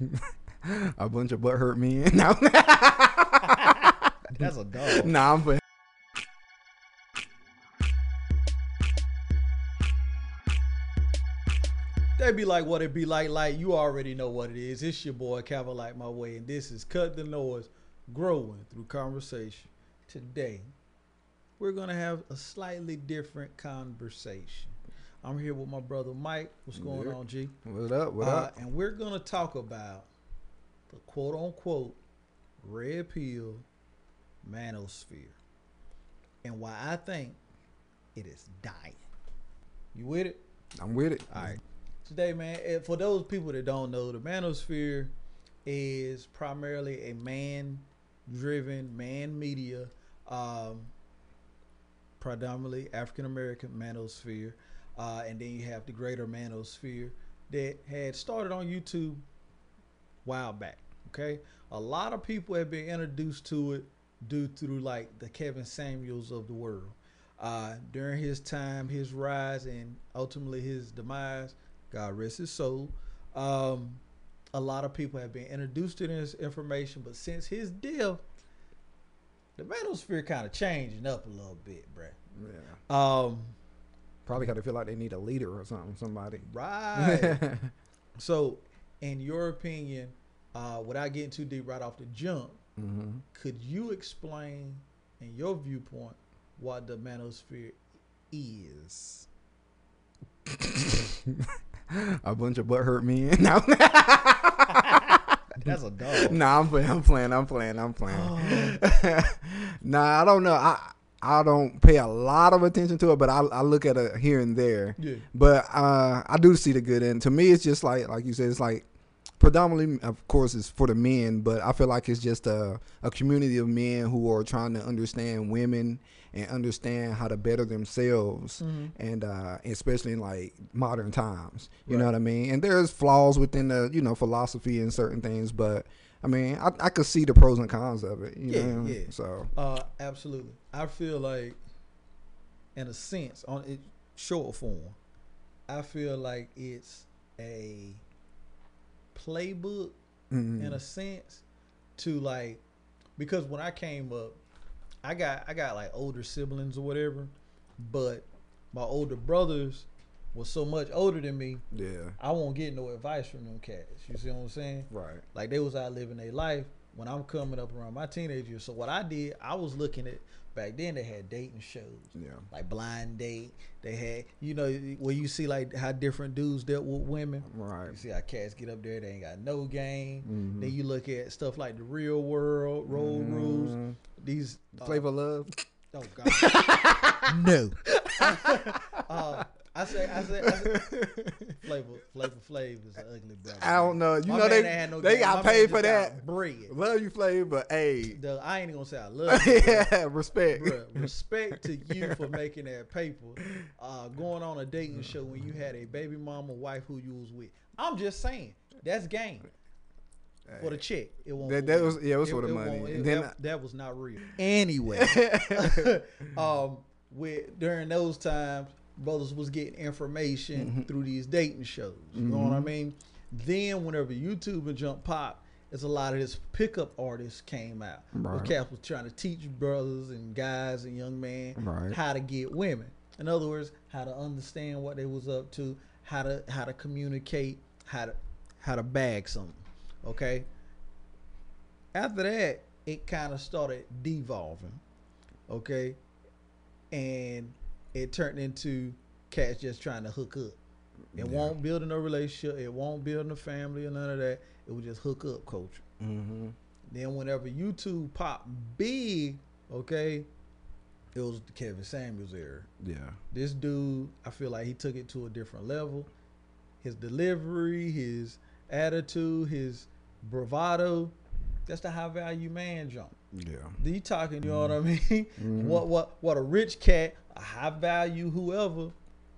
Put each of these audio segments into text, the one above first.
a bunch of butt hurt men. No, That's a dog. nah, I'm playing. They be like what it be like. Like you already know what it is. It's your boy Calvin Like My Way, and this is Cut the Noise, growing through conversation. Today, we're gonna have a slightly different conversation. I'm here with my brother Mike. What's going on, G? What up? What Uh, up? and we're gonna talk about the quote unquote red pill manosphere and why I think it is dying. You with it? I'm with it. All right. Today, man, eh, for those people that don't know, the manosphere is primarily a man driven, man media, um, predominantly African American manosphere. Uh, and then you have the greater manosphere that had started on YouTube a while back. Okay. A lot of people have been introduced to it due through like the Kevin Samuels of the world. Uh, during his time, his rise, and ultimately his demise, God rest his soul. Um, a lot of people have been introduced to this information, but since his death, the manosphere kind of changing up a little bit, bruh. Yeah. Um, Probably because they feel like they need a leader or something. Somebody. right. so, in your opinion, uh, without getting too deep right off the jump, hmm could you explain, in your viewpoint, what the manosphere is? a bunch of butt hurt men. No. That's a dog. nah, I'm playing. I'm playing. I'm playing. I'm playing. nah, I don't know. I I don't pay a lot of attention to it, but I, I look at it here and there. Yeah. But uh, I do see the good in. To me, it's just like like you said, it's like predominantly, of course, it's for the men. But I feel like it's just a a community of men who are trying to understand women and understand how to better themselves, Mhm. and uh, especially in like modern times. You Right. know what I mean? And there's flaws within the you know philosophy and certain things, but. I mean, I, I could see the pros and cons of it. You Yeah, know? yeah. So Uh, absolutely. I feel like, in a sense, on it short form, I feel like it's a playbook mhm. in a sense to like because when I came up, I got I got like older siblings or whatever, but my older brothers was so much older than me. yeah, I won't get no advice from them cats. You see what I'm saying? right. Like they was out living their life when I'm coming up around my teenage years. So what I did, I was looking at back then they had dating shows. Yeah, Like blind date. They had you know where you see like how different dudes dealt with women. right. You see how cats get up there, they ain't got no game. Mhm. Then you look at stuff like the real world, road rules. Mhm. These uh, Flavor love. Oh God. no. uh, I say, I say, I say Flavor, Flavor Flav is an ugly brother. I don't know. You My know they no they got paid for that. Bread. Love you, Flavor, but hey, The, I ain't even gonna say I love you. yeah, respect. Bruh, respect to you for making that paper. Uh, going on a dating show when you had a baby mama wife who you was with. I'm just saying that's game for the check. It won't. That- that was- yeah, it was for the money. it- Then that, I- that was not real. Anyway, um, with during those times, brothers was getting information Mm-hmm. through these dating shows. You know what I mean? Then whenever YouTube and Jump Pop, it's a lot of this pickup artists came out. Right. cats was trying to teach brothers and guys and young men Right. how to get women. In other words, how to understand what they was up to, how to how to communicate, how to how to bag something. Okay. After that, it kind of started devolving. Okay. And it turned into cats just trying to hook up. It Yeah. won't build no relationship. It won't build in a family or none of that. It was just hook up culture. hmm Then whenever YouTube popped big, okay, it was the Kevin Samuels era. Yeah, This dude, I feel like he took it to a different level. His delivery, his attitude, his bravado, that's the high value man jump. Yeah, You talking, you know what I mean? Mhm. What what what a rich cat, a high value whoever,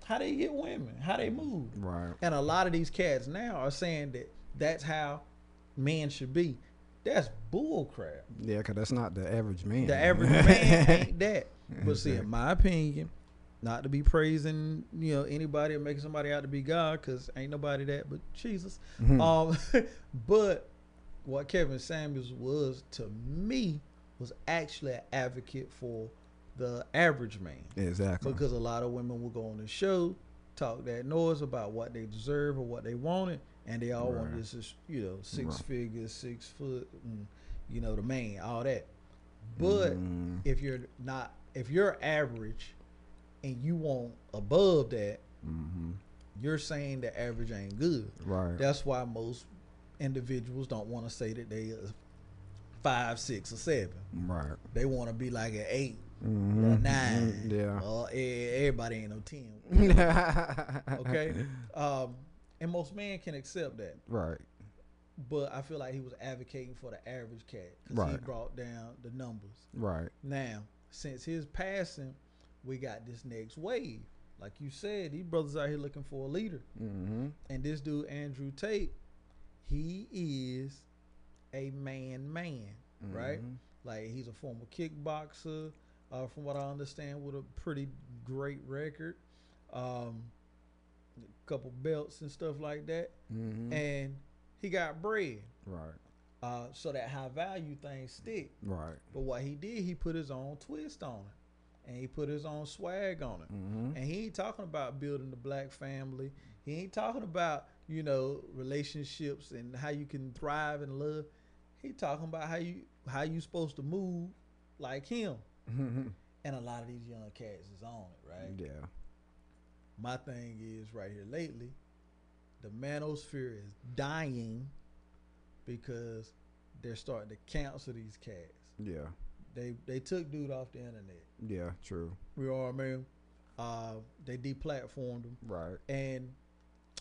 how they get women, how they move. right. And a lot of these cats now are saying that that's how men should be. That's bull crap. Yeah, cause that's not the average man. The average man ain't that. But see, in my opinion, not to be praising you know anybody or making somebody out to be God, because ain't nobody that but Jesus. Mhm. Um, but what Kevin Samuels was to me was actually an advocate for the average man exactly. because a lot of women will go on the show, talk that noise about what they deserve or what they wanted, and they all want this, is, you know, six Right. figures, six foot, and, you know, the man, all that. But Mhm. if you're not, if you're average, and you want above that, Mhm. you're saying the average ain't good. right. That's why most individuals don't want to say that they are five, six, or seven. right. They want to be like an eight, or Mhm. nine. Yeah. Or everybody ain't no ten. okay um and most men can accept that Right. but i feel like he was advocating for the average cat because he brought down the numbers Right. now since his passing we got this next wave like you said these brothers out here looking for a leader Mm-hmm. and this dude andrew tate he is a man man right Mhm. like he's a former kickboxer, uh, from what I understand, with a pretty great record, um, a couple belts and stuff like that, Mhm. and he got bread. right. Uh, so that high value thing stick. Right. But what he did, he put his own twist on it, and he put his own swag on it. Mm-hmm. And he ain't talking about building the black family. He ain't talking about you know relationships and how you can thrive and love. He talking about how you how you supposed to move like him. Mm-hmm. And a lot of these young cats is on it, right? Yeah. My thing is right here lately, the manosphere is dying because they're starting to cancel these cats. Yeah. They they took dude off the internet. Yeah. True. We I mean? Uh, they deplatformed him, Right. and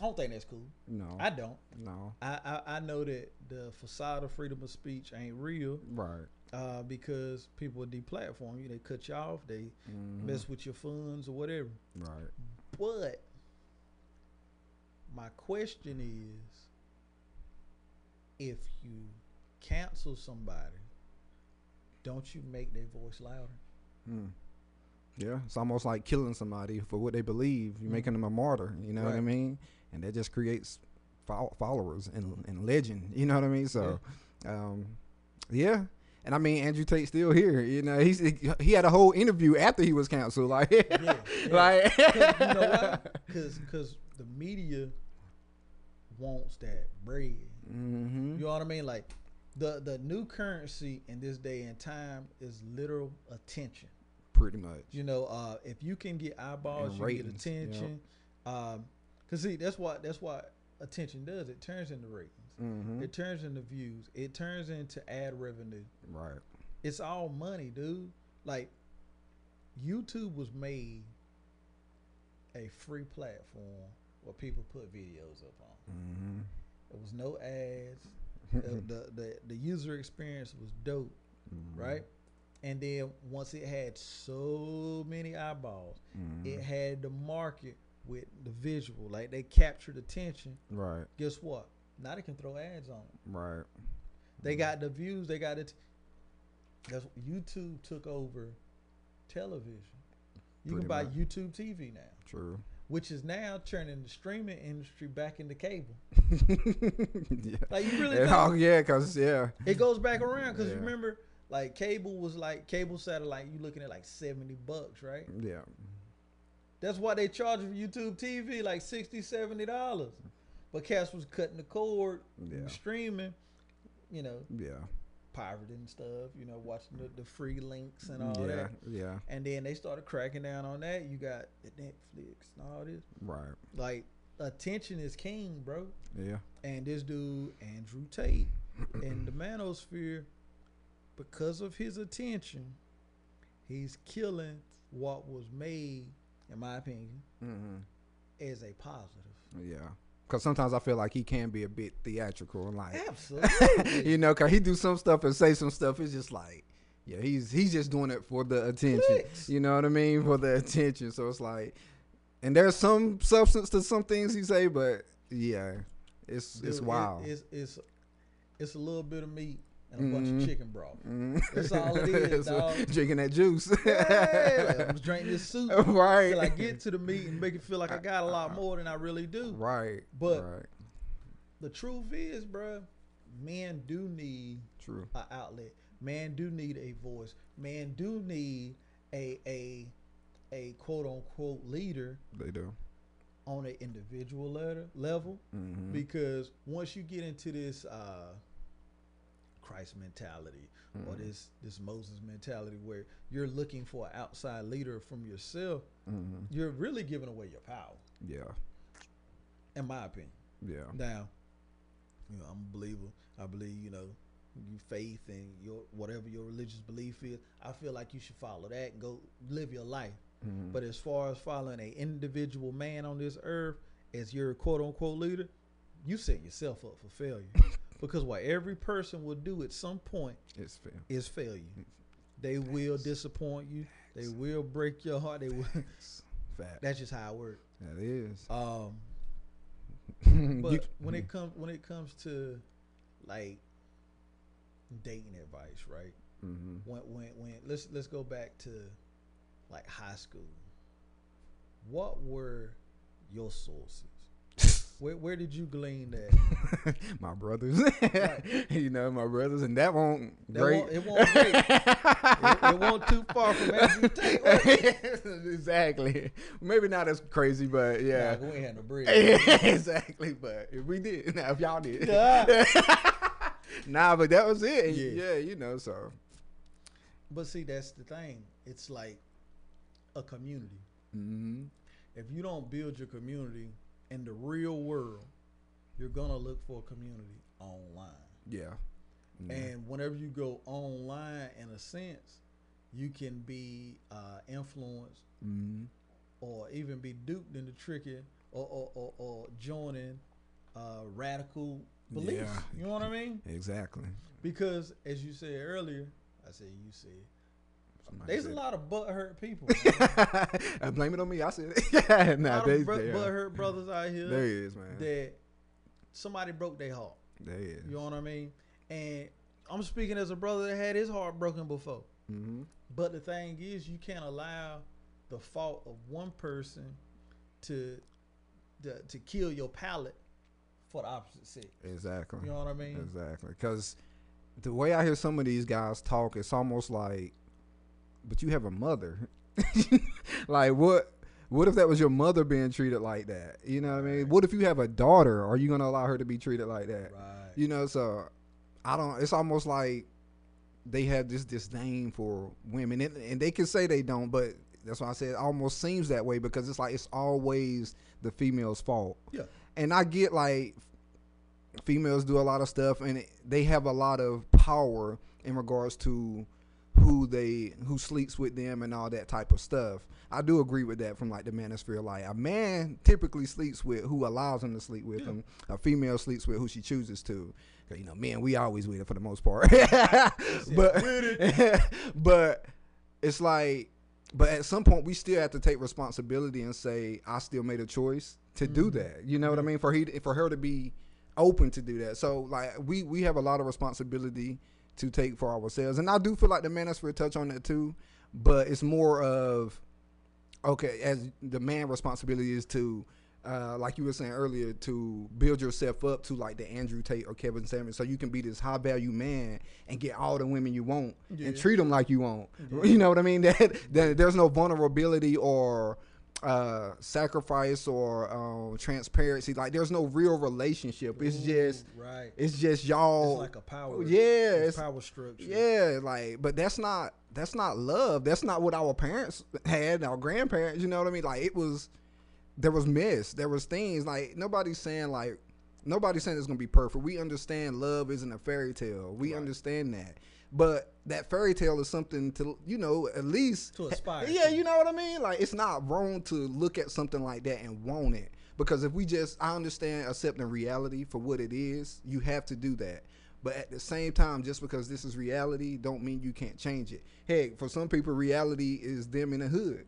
I don't think that's cool. No. I don't. no. I, I I know that the facade of freedom of speech ain't real Right. uh, because people deplatform you. They cut you off. They Mhm. mess with your funds or whatever. Right. But my question is if you cancel somebody, don't you make their voice louder? Mm. Yeah, it's almost like killing somebody for what they believe. You're Mhm. making them a martyr. You know what I mean? And that just creates fol- followers and, and legend. You know what I mean? So, um, yeah. And I mean, Andrew Tate's still here. You know, he's he had a whole interview after he was canceled. Like, Yeah, yeah. like, 'Cause you know why? Because the media wants that bread. hmm You know what I mean? Like the the new currency in this day and time is literal attention. pretty much. You know, uh, if you can get eyeballs, And you ratings, get attention. Um, cause see, that's what that's what attention does. It turns into ratings. hmm It turns into views. It turns into ad revenue. Right. It's all money, dude. Like YouTube was made a free platform where people put videos up on. hmm There was no ads. the, the, the the user experience was dope, Mm-hmm. right? And then once it had so many eyeballs, Mhm. it had the market with the visual. Like they captured attention. Right. Guess what? Now they can throw ads on it. Right. They got the views. They got it. That's YouTube took over television. You Pretty can buy much. YouTube TV now, True. which is now turning the streaming industry back into cable. yeah. Like you really think oh, yeah, cause yeah. it goes back around because Yeah. remember, like cable was like cable satellite. You looking at like seventy bucks, right? Yeah. That's why they charge for YouTube TV like 60 dollars. But Cass was cutting the cord, Yeah. streaming, you know, Yeah. pirating stuff, you know, watching the, the free links and all yeah. that. Yeah. And then they started cracking down on that. You got the Netflix and all this. Right. Like attention is king, bro. Yeah. And this dude, Andrew Tate, in the manosphere, because of his attention, he's killing what was made, in my opinion, hmm as a positive. Yeah. Cause sometimes I feel like he can be a bit theatrical and like, Absolutely. you know, cause he do some stuff and say some stuff. It's just like, yeah, he's he's just doing it for the attention. Clicks. You know what I mean? For the attention. So it's like, and there's some substance to some things he say, but yeah, it's it's Dude, it- wild. it's, it's, it's a little bit of meat and a bunch Mhm. of chicken broth. Mm. That's all it is, dog. Drinking that juice. Yeah, I'm drinking this soup right. till I get to the meat and make it feel like I got a lot more than I really do. Right. But- right. The truth is, bruh, men do need True. an outlet. Man do need a voice. Man do need a a a quote unquote leader They do. on an individual letter, level hmm because once you get into this uh, Christ mentality or Mhm. this this Moses mentality where you're looking for an outside leader from yourself, hmm you're really giving away your power, Yeah. in my opinion. Yeah. Now, you know, I'm a believer. I believe, you know, your faith and your whatever your religious belief is. I feel like you should follow that and go live your life. Mhm. But as far as following an individual man on this earth as your quote unquote leader, you set yourself up for failure. because what every person will do at some point it's fair. is failure. They will disappoint you. They will break your heart. They will. Fact. That's just how it works. That is. Um, You- but when it comes when it comes to like dating advice, right? Mhm. When when when let's let's go back to like high school. What were your sources? Where where did you glean that? my brothers, Right. you know, my brothers, and that won't That great. won't- it won't great. it, it won't too far from was exactly. Maybe not as crazy, but yeah. Nah, we ain't had no bread. exactly. But if we did, now if y'all did, Yeah. nah. But that was it. Yeah. Yeah, you know. So. But see, that's the thing. It's like a community. hmm If you don't build your community in the real world, you're gonna look for a community online. Yeah. Yeah. And whenever you go online, in a sense, you can be uh, influenced Mhm. or even be duped into tricking or, or, or, or joining uh, radical beliefs. Yeah. You know what I mean? Exactly. Because as you said earlier, I said you said there's a lot of butthurt people. I blame it on me. I said a nah, lot they, of br- there. butthurt brothers out here there is, man. that somebody broke their heart. There is. You know what I mean? And I'm speaking as a brother that had his heart broken before. hmm But the thing is, you can't allow the fault of one person to to, to kill your palate for the opposite sex. Exactly. You know what I mean? Exactly. Because the way I hear some of these guys talk, it's almost like, but you have a mother. like what? What if that was your mother being treated like that? You know what I mean? What if you have a daughter? Are you gonna allow her to be treated like that? Right. You know, so I don't. It's almost like they have this disdain for women, and, and they can say they don't, but that's why I said it almost seems that way because it's like it's always the female's fault. Yeah. And I get like females do a lot of stuff, and it- they have a lot of power in regards to who they who sleeps with them and all that type of stuff. I do agree with that from like the manosphere. Like a man typically sleeps with who allows him to sleep with Yeah. him. A female sleeps with who she chooses to. you know, men we always with it for the most part. but but it's like but at some point we still have to take responsibility and say I still made a choice to do Mhm. that. You know what I mean? For he for her to be open to do that. So like we we have a lot of responsibility to take for ourselves. And I do feel like the manosphere touch on that too, but it's more of okay, as the man responsibility is to uh, like you were saying earlier, to build yourself up to like the Andrew Tate or Kevin Samuels, so you can be this high value man and get all the women you want Yeah. and treat them like you want. Yeah. You know what I mean? That, that there's no vulnerability or uh, sacrifice or um, transparency. Like there's no real relationship. It's Ooh, just right. it's just y'all. It's like a power. yeah, it's it's, power structure. yeah, like, but that's not that's not love. That's not what our parents had, our grandparents. You know what I mean? Like it was, there was mess. There was things like nobody's saying like nobody's saying it's gonna be perfect. We understand love isn't a fairy tale. We Right. understand that, but that fairy tale is something to you know at least To aspire Yeah, you know what I mean. Like it's not wrong to look at something like that and want it because if we just I understand accepting reality for what it is, you have to do that. But at the same time, just because this is reality, don't mean you can't change it. Heck, for some people, reality is them in the hood,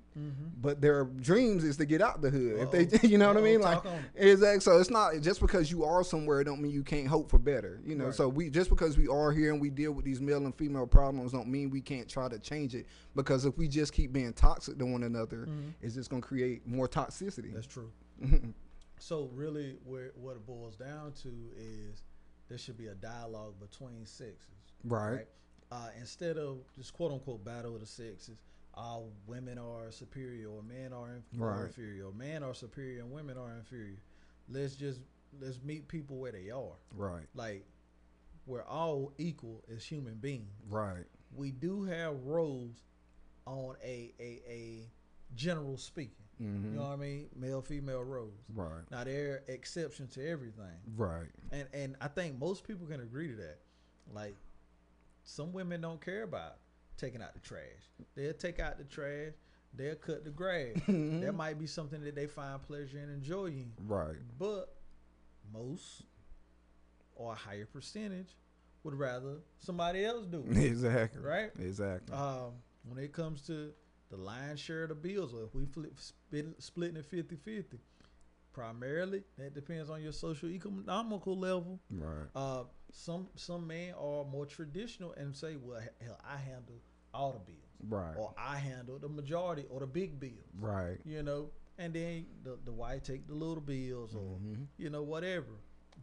but their dreams is to get out the hood. If they, Mm-hmm. You know what I mean, like exactly. So it's not just because you are somewhere, don't mean you can't hope for better. You know, Right. so we just because we are here and we deal with these male and female problems, don't mean we can't try to change it. Because if we just keep being toxic to one another, it's just gonna create more toxicity. Mm-hmm. That's true. so really, where what it boils down to is there should be a dialogue between sexes, Right. Uh, instead of this quote unquote battle of the sexes, uh, women are superior or men are, inf- are Right. inferior, or men are superior and women are inferior. Let's just let's meet people where they are. Right. Like we're all equal as human beings. Right. We do have roles on a a, a general speaking. Mhm. You know what I mean? Male female roles. Right. Now there are exceptions to everything, Right. and and I think most people can agree to that. Like some women don't care about taking out the trash. They'll take out the trash. They'll cut the grass. that might be something that they find pleasure and enjoying. Right. But most or a higher percentage would rather somebody else do it. Exactly. Right? Exactly. um, when it comes to the lion's share of the bills, or if we flip, split, splitting it 50 50, primarily that depends on your social economical level. right. Uh, some some men are more traditional and say, well, hell, I handle all the bills, Right. or I handle the majority or the big bills, Right. you know, and then the, the wife take the little bills or, Mhm. you know, whatever.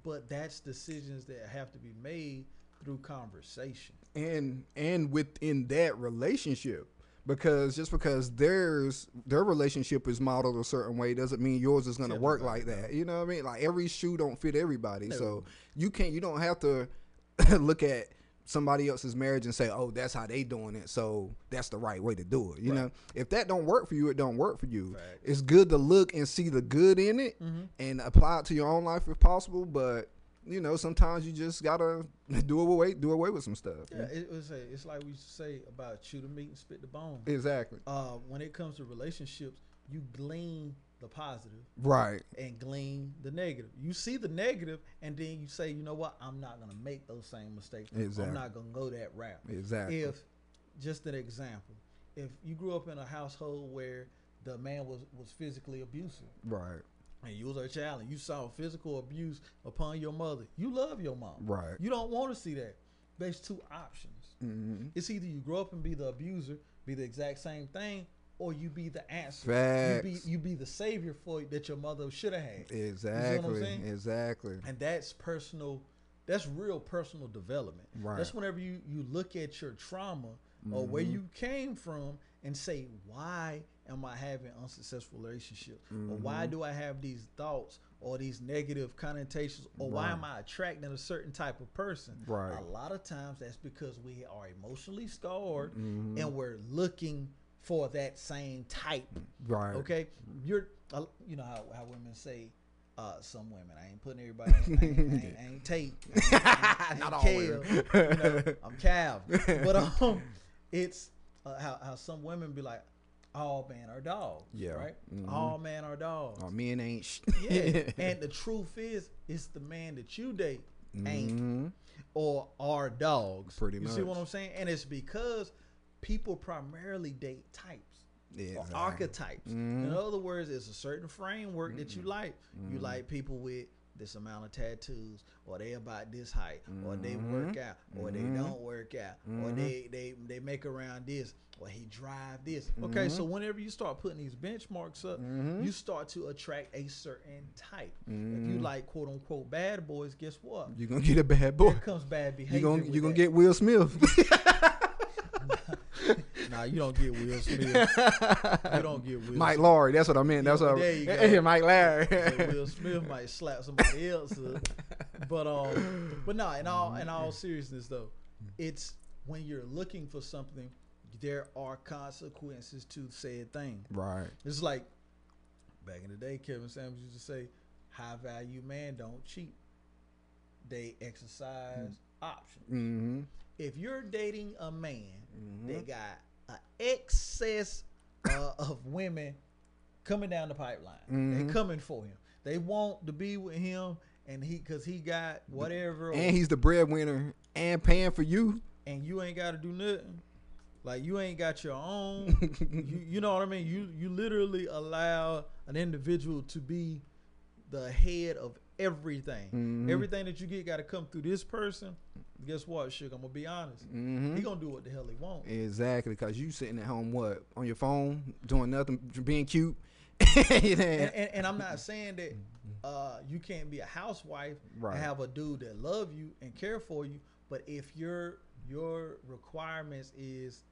But that's decisions that have to be made through conversation. and and within that relationship because just because theirs their relationship is modeled a certain way doesn't mean yours is going to work like that. You know what i mean? Like every shoe don't fit everybody. So you can't you don't have to look at somebody else's marriage and say oh that's how they doing it so that's the right way to do it. You know? If that don't work for you it don't work for you. Facts. it's good to look and see the good in it mm-hmm. and apply it to your own life if possible but you know sometimes you just gotta do away do away with some stuff Yeah, it was a, it's like we say about chew the meat and spit the bone. exactly Uh, when it comes to relationships, you glean the positive Right. and glean the negative. You see the negative, and then you say, you know what, I'm not gonna make those same mistakes. Exactly. I'm not gonna go that route. Exactly. If just an example, if you grew up in a household where the man was was physically abusive, right. And you was a child and you saw physical abuse upon your mother, you love your mom. Right. You don't want to see that. There's two options. Mm-hmm. It's either you grow up and be the abuser, be the exact same thing, or you be the answer. Facts. You be you be the savior for that your mother should have had. Exactly. saying? Exactly. And that's personal. That's real personal development. Right. That's whenever you you look at your trauma or where Mm-hmm. you came from and say, why am I having unsuccessful relationships? Or why Mm-hmm. do I have these thoughts or these negative connotations? Or why am I attracting a certain type of person? Right. A lot of times that's because we are emotionally scarred Mm-hmm. and we're looking for that same type. Right. Okay, you're, uh, you know how, how women say, uh, some women. I ain't putting everybody. I ain't, I ain't, I ain't Tate. I ain't, Not all Kel, women. you know, I'm Cal. But um, it's uh, how how some women be like, all men are dogs. Yeah. Right. Mhm. All men are dogs. Oh, men ain't. Sh- yeah. And the truth is, it's the man that you date ain't Mhm. or are dogs. Pretty you see what. I'm saying? And it's because people primarily date types Yeah, or exactly. archetypes. Mhm. In other words, it's a certain framework that you like. You Mm-hmm. like people with this amount of tattoos, or they about this height, or they Mm-hmm. work out, or they don't work out, or they they they make around this, or he drive this. Okay, so Mm-hmm. whenever you start putting these benchmarks up, you start to attract a certain type. If Mm-hmm. you like quote unquote bad boys, guess what? You're gonna get a bad boy. Here comes bad behavior. You gonna with you gonna get Will Smith. Nah, you don't get Will Smith. you don't get Will Mike Smith. Lowrey. That's what I meant. That's Yeah, what. there you go. Mike Lowrey. Will Smith might slap somebody else up. But um but no, in all in all seriousness though, it's when you're looking for something, there are consequences to said thing. right. It's like back in the day, Kevin Samuels used to say, high value man don't cheat. They exercise options. Mm-hmm. If you're dating a man that got an excess uh, of women coming down the pipeline, Mhm. they coming for him. They want to be with him, and he because he got whatever, and he's the breadwinner and paying for you. and you ain't got to do nothing. Like you ain't got your own. you, you know what I mean? You you literally allow an individual to be the head of everything. Mhm. Everything that you get got to come through this person. Guess what, Sugar? I'm gonna be honest. hmm He gonna do what the hell he want. Exactly, because you sitting at home, what on your phone, doing nothing, being cute. And, and, and I'm not saying that uh, you can't be a housewife Right. and have a dude that love you and care for you. But if your your requirements is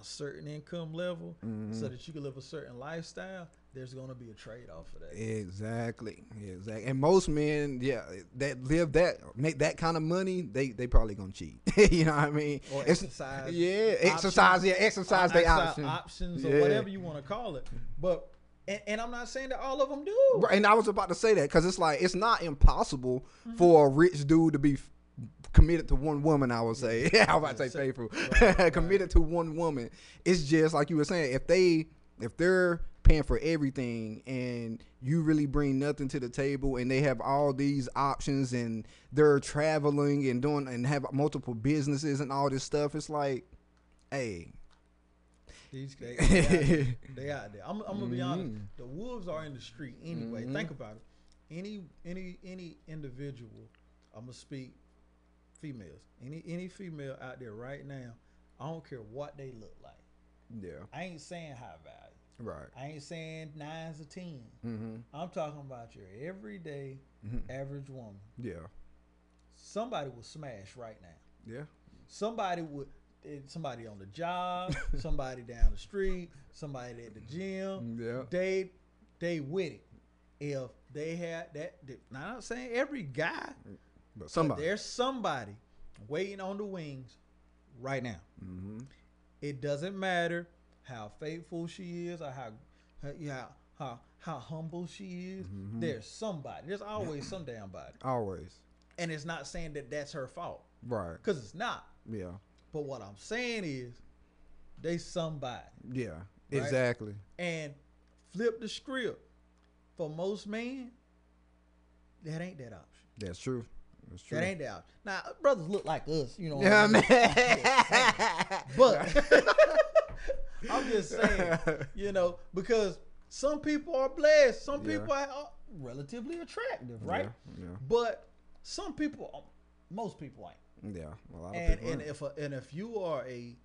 a certain income level, Mm-hmm. so that you can live a certain lifestyle, there's gonna be a trade off for that. Exactly, exactly. And most men, yeah, that live that make that kind of money, they they probably gonna cheat. you know what I mean? Or It's- exercise Yeah, options. exercise. Yeah, exercise. They Exercise option. options Yeah. or whatever you want to call it. But and, and I'm not saying that all of them do. Right, and I was about to say that because it's like it's not impossible Mm-hmm. for a rich dude to be committed to one woman. I would say. I was about to Yeah, say faithful. right, right. committed to one woman. It's just like you were saying. If they if they're paying for everything and you really bring nothing to the table and they have all these options and they're traveling and doing and have multiple businesses and all this stuff, it's like, hey, These they, they, out there. They out there. I'm, I'm gonna be honest. Mhm. The wolves are in the street anyway. Mhm. Think about it. Any any any individual. I'm gonna speak females. Any any female out there right now. I don't care what they look like. yeah, I ain't saying high value. Right, I ain't saying nines or tens. mm-hmm. I'm talking about your everyday Mhm. average woman. yeah, Somebody will smash right now. yeah, somebody would eh, somebody on the job, somebody down the street, somebody at the gym. yeah, They they with it. If they had that, they- now I'm not saying every guy, but but somebody. there's somebody waiting on the wings right now. Mm-hmm. It doesn't matter how faithful she is or how how how how, how humble she is. Mm-hmm. There's somebody. There's always some damn body, Always. and it's not saying that that's her fault Right. because it's not. Yeah. But what I'm saying is, they somebody. Yeah. Right? Exactly. And flip the script. For most men, that ain't that option. That's true. That's true. That ain't that option. Now, brothers look like us, you know. what yeah, I mean? man. But I'm just saying, you know, because some people are blessed, some Yeah. people are relatively attractive, right? Yeah. But some people, most people ain't. Yeah. yeah. A lot of And people. and if a, and if you are a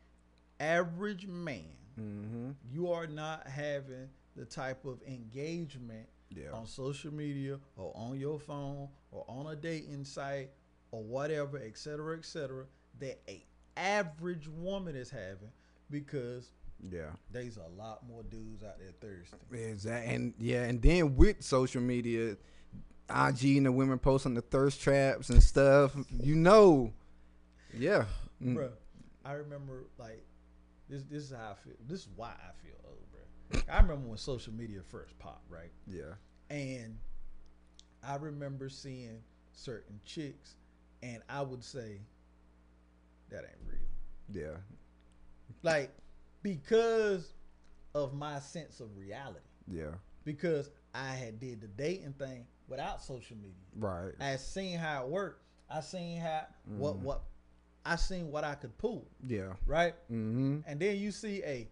average man, mm-hmm. you are not having the type of engagement Yeah. on social media or on your phone or on a dating site or whatever, et cetera, et cetera, that a average woman is having because Yeah. there's a lot more dudes out there thirsty. Exactly. And yeah, and then with social media, IG and the women posting the thirst traps and stuff, you know. Yeah. Mm. Bruh, I remember like this this is how I feel. This is why I feel old, bruh. I remember when social media first popped, right? Yeah. And I remember seeing certain chicks, and I would say, that ain't real. Yeah. Like, because of my sense of reality, Yeah. because I had did the dating thing without social media. Right. I seen how it worked. I seen how what Mm-hmm. what I seen what I could pull, Yeah. right? Mm-hmm. And then you see a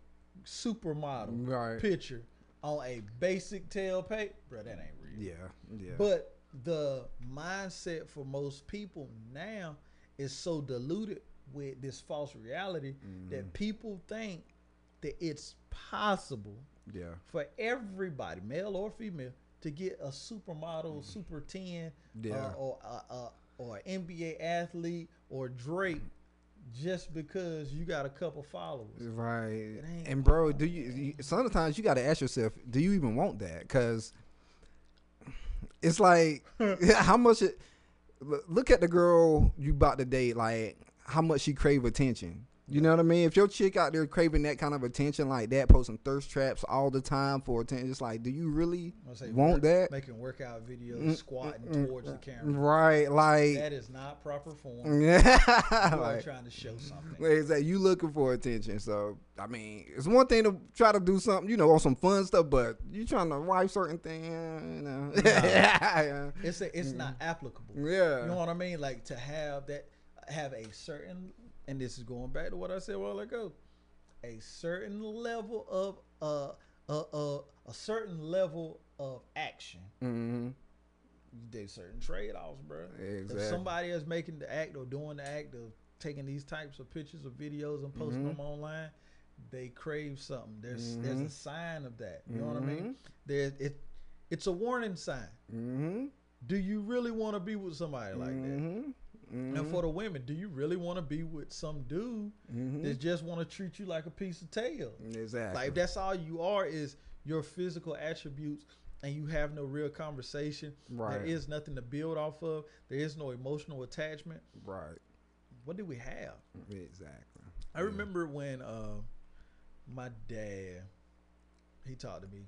supermodel Right. picture on a basic tail pay, bro. That ain't real. Yeah. Yeah. But the mindset for most people now is so diluted with this false reality Mm-hmm. that people think that it's possible yeah. for everybody, male or female, to get a supermodel, super ten, Mm-hmm. Yeah. uh, or uh, uh, or an NBA athlete or Drake, just because you got a couple followers. Right. And bro, do you, you sometimes you got to ask yourself, do you even want that? Cuz it's like how much it look at the girl you about to date like how much she crave attention. You know what I mean? If your chick out there craving that kind of attention like that, posting thirst traps all the time for attention, it's like, do you really want work- that? Making workout videos, Mm, squatting mm, towards the camera. Right, like, That is not proper form. yeah, like, trying to show something. Like you looking for attention. So I mean, it's one thing to try to do something, you know, on some fun stuff, but you trying to wipe certain things, you know. yeah. It's a, it's not applicable. Yeah. You know what I mean? Like to have that, have a certain, and this is going back to what I said a while ago, a certain level of uh uh uh a certain level of action. hmm There's certain trade offs, bro. Exactly. If somebody is making the act or doing the act of taking these types of pictures or videos and posting Mhm. them online, they crave something. There's there's Mhm. a sign of that. You know what I Mm-hmm. mean? There's it. It's a warning sign. hmm Do you really want to be with somebody like that? Hmm And for the women, do you really want to be with some dude hmm that just want to treat you like a piece of tail? exactly. Like if that's all you are is your physical attributes and you have no real conversation. Right. There is nothing to build off of. There is no emotional attachment. right. What do we have? Exactly. I remember when uh, my dad he talked to me.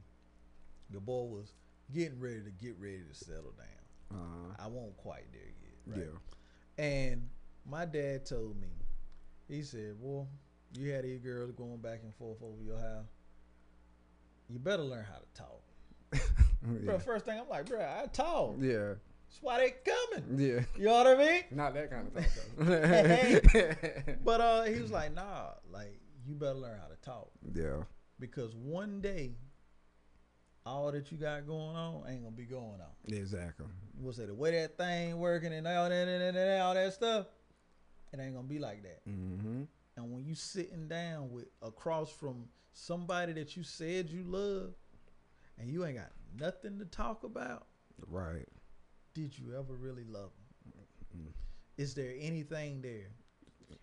Your boy was getting ready to get ready to settle down. Uh, I won't quite there yet. Right? Yeah. And my dad told me, he said, Well, you had these girls going back and forth over your house. You better learn how to talk. Bro, first thing I'm like, bro, I talk. Yeah. That's why they coming. Yeah. You know what I mean? Not that kind of talk though. But uh, he was like, nah, like you better learn how to talk yeah. because one day, all that you got going on ain't gonna be going on. Exactly. We'll say the way that thing working and all that and, all that stuff, it ain't gonna be like that. Mm-hmm. And when you sitting down with across from somebody that you said you love, and you ain't got nothing to talk about, Right. did you ever really love them? Mm. Is there anything there?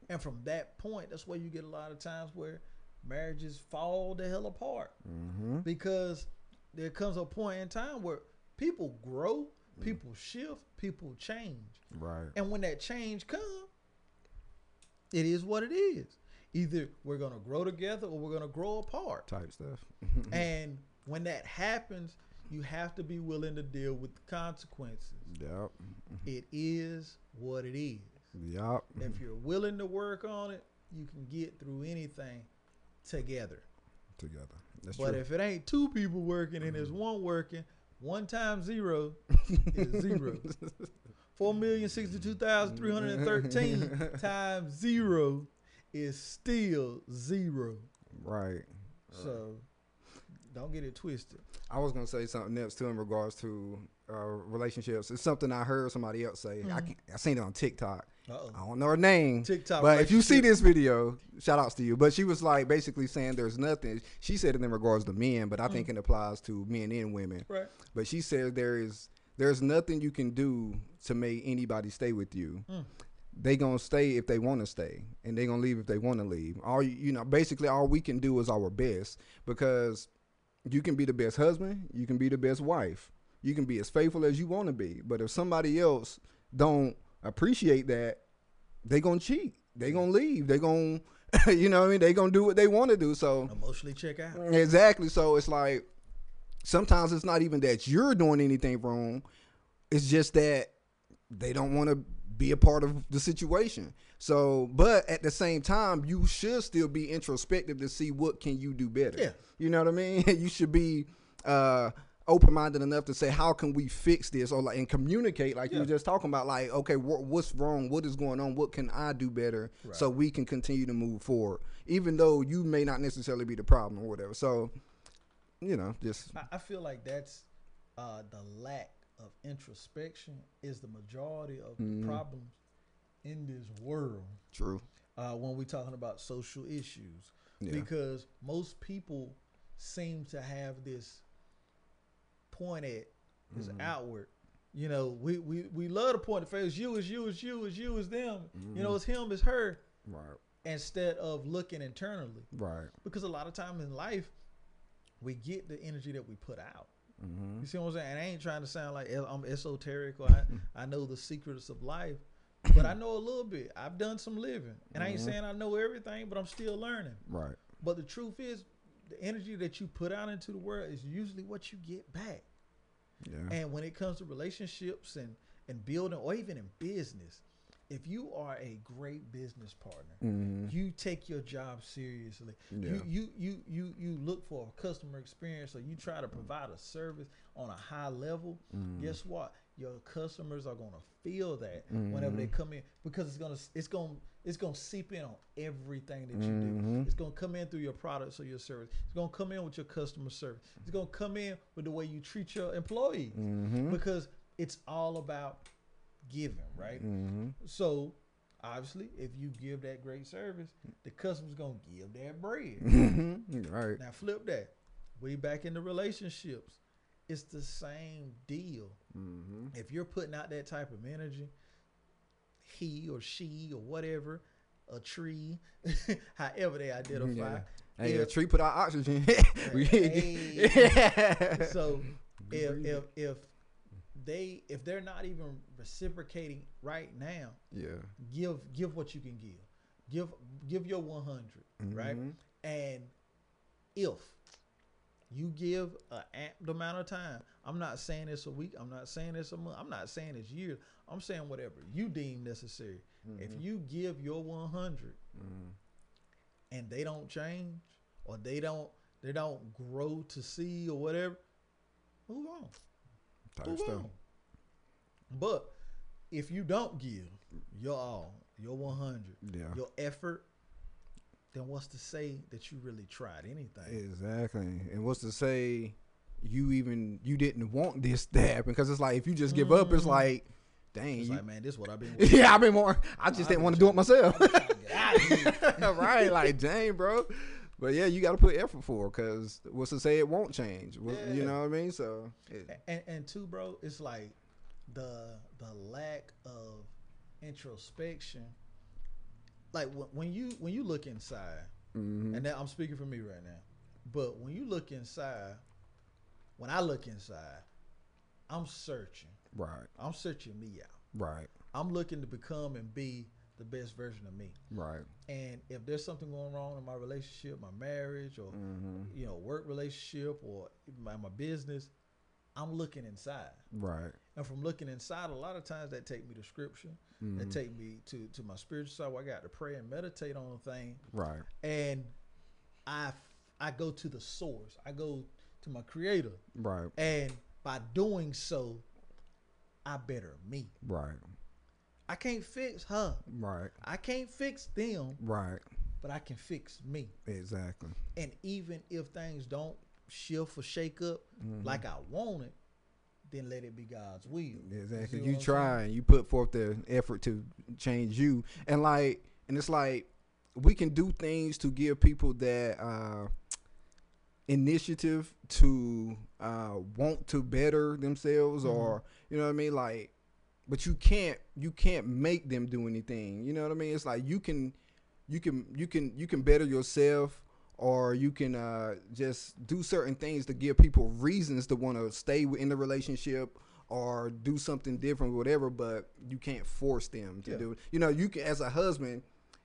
And from that point, that's where you get a lot of times where marriages fall the hell apart Mm-hmm. because there comes a point in time where people grow, people shift, people change. Right. And when that change comes, it is what it is. Either we're gonna grow together or we're gonna grow apart. Type stuff. And when that happens, you have to be willing to deal with the consequences. Yep. It is what it is. Yep. If you're willing to work on it, you can get through anything together. Together. That's but true. if it ain't two people working and there's mm-hmm. one working, one times zero is zero. Four million sixty-two thousand three hundred and thirteen times zero is still zero. right. So don't get it twisted. I was gonna say something else too in regards to uh, relationships. It's something I heard somebody else say. I can I seen it on TikTok. Uh I don't know her name. TikTok. But if you see this video, shout outs to you. But she was like basically saying there's nothing. She said it in regards to men, but I think Mm. it applies to men and women. right? But she said there is there's nothing you can do to make anybody stay with you. Mm. They gonna stay if they want to stay, and they gonna leave if they want to leave. All you you know, basically all we can do is our best because you can be the best husband, you can be the best wife, you can be as faithful as you want to be. But if somebody else don't appreciate that, they gonna cheat. They gonna leave. They gonna, you know, what I mean, they gonna do what they want to do. So Emotionally check out. Exactly. So it's like sometimes it's not even that you're doing anything wrong. It's just that they don't want to be a part of the situation. So, but at the same time, you should still be introspective to see what can you do better. Yeah. You know what I mean? you should be uh open minded enough to say how can we fix this? Or like and communicate like you Yeah. were just talking about like okay wh- what's wrong? What is going on? What can i do better so we can continue to move forward? Even though you may not necessarily be the problem or whatever. So you know just I, I feel like that's uh, the lack of introspection is the majority of the problems in this world true. uh, when we're talking about social issues. Yeah. Because most people seem to have this point at this Mhm. outward you know we, we we love to point the face you is you is you is you is them you know Mhm. it's him it's her right instead of looking internally right because a lot of time in life we get the energy that we put out mm-hmm. you see what I'm saying? And I ain't trying to sound like I'm esoteric or I, I know the secrets of life, but I know a little bit. I've done some living, and I ain't Mhm. saying I know everything, but I'm still learning. Right. But the truth is, the energy that you put out into the world is usually what you get back. Yeah. And when it comes to relationships and and building, or even in business, if you are a great business partner, hmm you take your job seriously. Yeah. You, you you you you look for a customer experience, or you try to provide a service on a high level. Mhm. Guess what? Your customers are gonna feel that whenever they come in because it's gonna it's gonna it's gonna seep in on everything that you do. Mhm. It's gonna come in through your products or your service. It's gonna come in with your customer service. It's gonna come in with the way you treat your employees Mhm. because it's all about giving, right? Mhm. So obviously, if you give that great service, the customer's gonna give that bread. Mhm. Right. now flip that. We back into relationships. It's the same deal. hmm If you're putting out that type of energy, he or she or whatever, a tree, however they identify. Yeah. Hey, a tree put out oxygen. Hey. so if if if they if they're not even reciprocating right now, yeah. give give what you can give. Give give your 100, right? Mhm. And if you give an amped amount of time, I'm not saying it's a week, I'm not saying it's a month, I'm not saying it's years. I'm saying whatever you deem necessary. If Mhm. you give your 100 Mhm. and they don't change or they don't they don't grow to see or whatever, move on. Move on. But if you don't give your all, your 100, Yeah. your effort, then what's to say that you really tried anything? Exactly. And what's to say you even you didn't want this to happen? Because it's like if you just give up, it's Mhm. like, dang. You- like, man, this is what I've been yeah, I've been more. I just I've didn't want to do it myself. I've been trying to get out of here. right? Like, dang, bro. But yeah, you got to put effort for because what's to say it won't change? What- You know what I mean? So it, and and two, bro, it's like the the lack of introspection. Like when, you when you look inside, mhm. and I'm speaking for me right now, but when you look inside, when I look inside, I'm searching. Right, I'm searching me out. right, I'm looking to become and be the best version of me. right. And if there's something going wrong in my relationship, my marriage, or hmm you know, work relationship, or my, my business, I'm looking inside. Right. And from looking inside, a lot of times that take me to scripture. mhm, That take me to to my spiritual side where I got to pray and meditate on a thing. Right. And I I go to the source. I go to my creator. Right. And by doing so, I better me. Right. I can't fix her. Right. I can't fix them, Right. but I can fix me. Exactly. And even if things don't shift or shake up Mhm. like I want it, then let it be God's will. You Exactly. You saying? try and you put forth the effort to change you, and like, and it's like we can do things to give people that uh, initiative to uh, want to better themselves, Mhm. or you know what I mean, like. But you can't you can't make them do anything. You know what I mean? It's like you can you can you can you can better yourself or you can uh, just do certain things to give people reasons to want to stay in the relationship or do something different whatever but you can't force them to Yeah. do it you know you can as a husband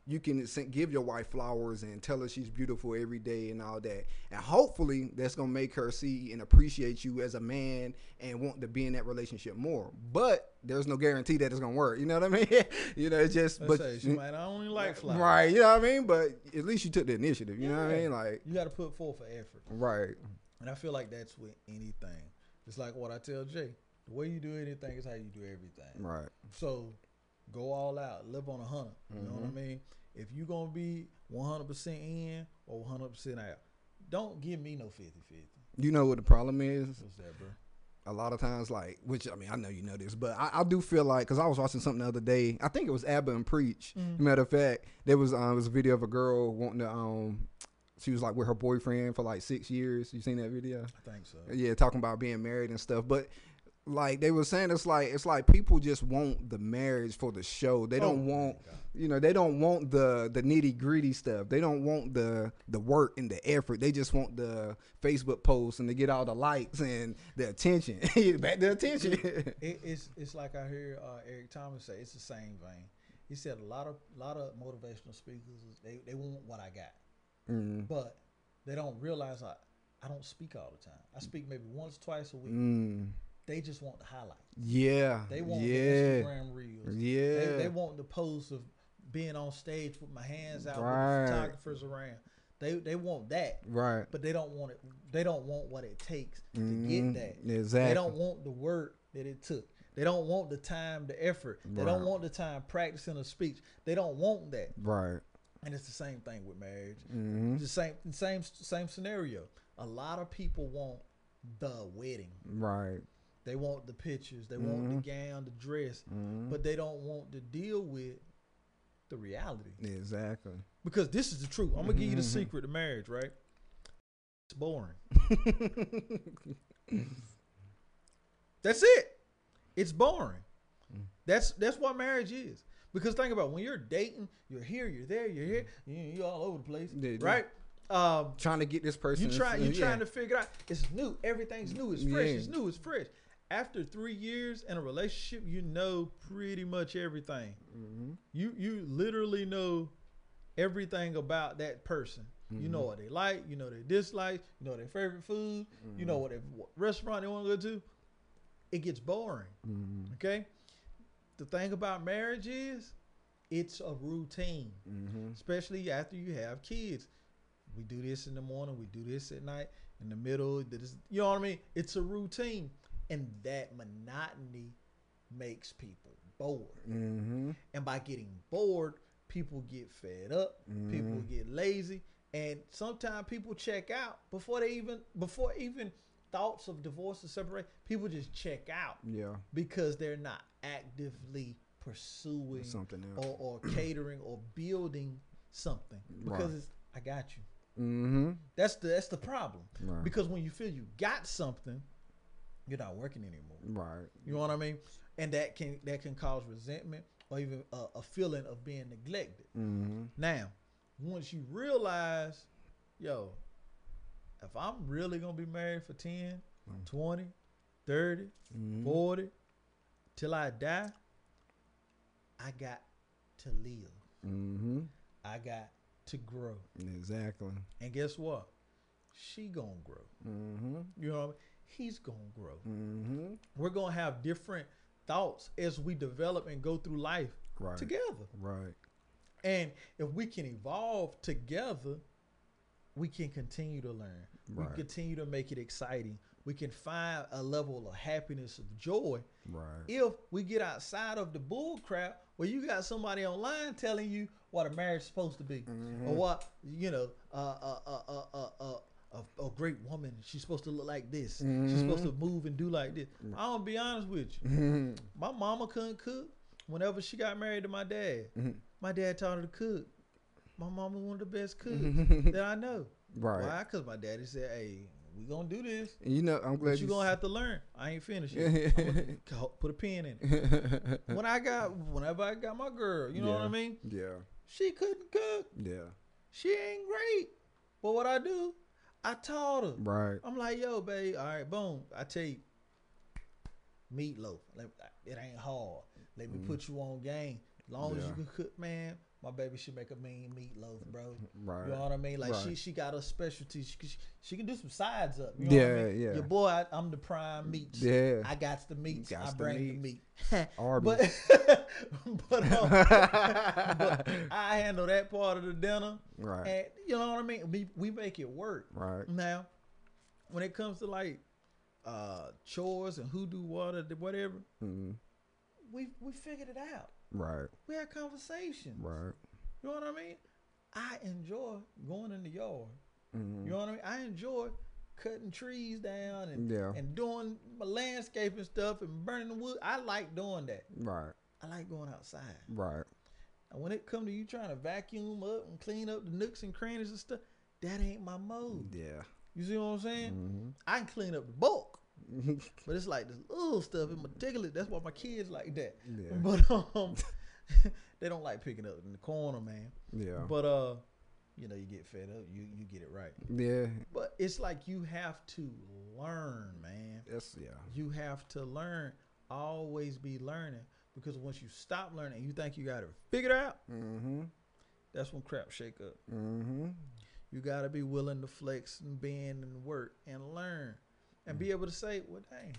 you can give your wife flowers and tell her she's beautiful every day and all that and hopefully that's going to make her see and appreciate you as a man and want to be in that relationship more but there's no guarantee that it's going to work you know what i mean you know it's just Let's but say she might not only like flowers. Right, you know what I mean? But at least you took the initiative, you know what I mean? Like, You got to put forth an effort. right, And I feel like that's with anything. It's like what I tell Jay. The way you do anything is how you do everything. right, So go all out. Live on a 100. You know what I Mhm. mean? If you're going to be 100% in or 100% out, don't give me no 50 50. you know what the problem is? What's that, bro? A lot of times, like, which I mean, I know you know this, but I, I do feel like because I was watching something the other day. I think it was Aba and Preach. Mhm. Matter of fact, there was um, was a video of a girl wanting to um, she was like with her boyfriend for like six years. You seen that video? I think so. Yeah, talking about being married and stuff. But like they were saying it's like it's like people just want the marriage for the show. They don't Oh, want you know, they don't want the the nitty gritty stuff. They don't want the the work and the effort. They just want the Facebook posts and to get all the likes and the attention. Back the attention. It, it's it's like I hear uh, Eric Thomas say. It's the same vein. He said a lot of a lot of motivational speakers they they want what I got, mm, but they don't realize I I don't speak all the time. I speak maybe once twice a week. mm, They just want the highlights. yeah. They want the yeah. Instagram reels. Yeah. They, they want the post of being on stage with my hands out Right. with the photographers around. They they want that, right. but they don't want it. They don't want what it takes to Mhm. get that. Exactly. They don't want the work that it took. They don't want the time, the effort. They don't want the time practicing a speech. They don't want that. Right. And it's the same thing with marriage. hmm It's the same same same scenario. A lot of people want the wedding. Right. They want the pictures. They want the gown, the dress, Mhm. but they don't want to deal with the reality. Exactly. Because this is the truth. I'm gonna give you the Mhm. secret to marriage, right? It's boring. That's it. It's boring. Mm. That's that's what marriage is. Because think about it, when you're dating, you're here, you're there, you're here, you- you're all over the place, Yeah, right? Um, Trying to get this person. you try, you're yeah. trying to figure out. It's new. Everything's new. It's fresh. Yeah. It's new. It's fresh. After three years in a relationship, you know pretty much everything. Mhm. You you literally know everything about that person. You know what they like. You know their dislikes. You know their favorite food. You know what, they, what restaurant they want to go to. It gets boring. Mhm. Okay. The thing about marriage is, it's a routine especially after you have kids. We do this in the morning, we do this at night, in the middle. This, you know what I mean? It's a routine, and that monotony makes people bored. Mhm. And by getting bored, people get fed up, people Mhm. get lazy, and sometimes people check out before they even before even thoughts of divorce or separate. People just check out Yeah. because they're not actively pursuing Something else. or, or catering or building something because Right. it's I got you. Mm-hmm. That's the that's the problem. Right. Because when you feel you got something, you're not working anymore. Right. You know what I mean? And that can that can cause resentment or even a, a feeling of being neglected. Mm-hmm. Now, once you realize, yo, if I'm really gonna be married for 10, Mm. 20, 30, Mhm. 40, till I die, I got to live. Mm-hmm. I got to grow. Exactly. And guess what? She gonna grow. Mm-hmm. You know what I mean? He's gonna grow. Mm-hmm. We're gonna have different thoughts as we develop and go through life Right. together. Right. And if we can evolve together, we can continue to learn. We Right. can continue to make it exciting. We can find a level of happiness of joy Right. if we get outside of the bull crap where you got somebody online telling you what a marriage is supposed to be Mm-hmm. or what you know uh, uh, uh, uh, uh, uh, a, a great woman she's supposed to look like this she's supposed to move and do like this i'm gonna be honest with you Mm-hmm. my mama couldn't cook whenever she got married to my dad Mm-hmm. my dad taught her to cook my mama was one of the best cooks Mm-hmm. that i know Right. why because my daddy said hey we gonna do this You know, I'm glad you gonna have to learn i ain't finished yet. Put a pin in it when I got whenever I got my girl, you know what I mean? yeah. She couldn't cook. Yeah. She ain't great. But what I do, I taught her. Right. I'm like, yo, babe, all right, boom. I take you, meatloaf. It ain't hard. Let me mm-hmm. put you on game. As long as you. Can cook, man, my baby should make a mean meatloaf, bro. Right. You know what I mean? Like she Right. she got her specialty. She, can- she can do some sides up. You know what I Yeah, mean? yeah. Your boy, I, I'm the prime meats. Yeah. I got the meats. Gots I the bring the meat. Arby's. but but, um, but I handle that part of the dinner, right. and you know what I mean. We we make it work. Right. Now, when it comes to like uh chores and who do what or whatever, Mm-hmm. we we figured it out. Right. We had conversations. Right. You know what I mean? I enjoy going in the yard. Mm-hmm. You know what I mean? I enjoy cutting trees down and Yeah. and doing my landscaping stuff and burning the wood. I like doing that. Right. I like going outside. Right. And when it come to you trying to vacuum up and clean up the nooks and crannies and stuff, that ain't my mode. Yeah. You see what I'm saying? Mm-hmm. I can clean up the bulk. but it's like this little stuff in meticulous. That's why my kids like that. Yeah. But um, they don't like picking up in the corner, man. Yeah. But uh, you know, you get fed up, you you get it right. yeah. But it's like you have to learn, man. That's yeah. You have to learn. Always be learning because once you stop learning, you think you got it figured out. Mm-hmm. That's when crap shake up. Mm-hmm. You got to be willing to flex and bend and work and learn and be able to say, "Well, dang,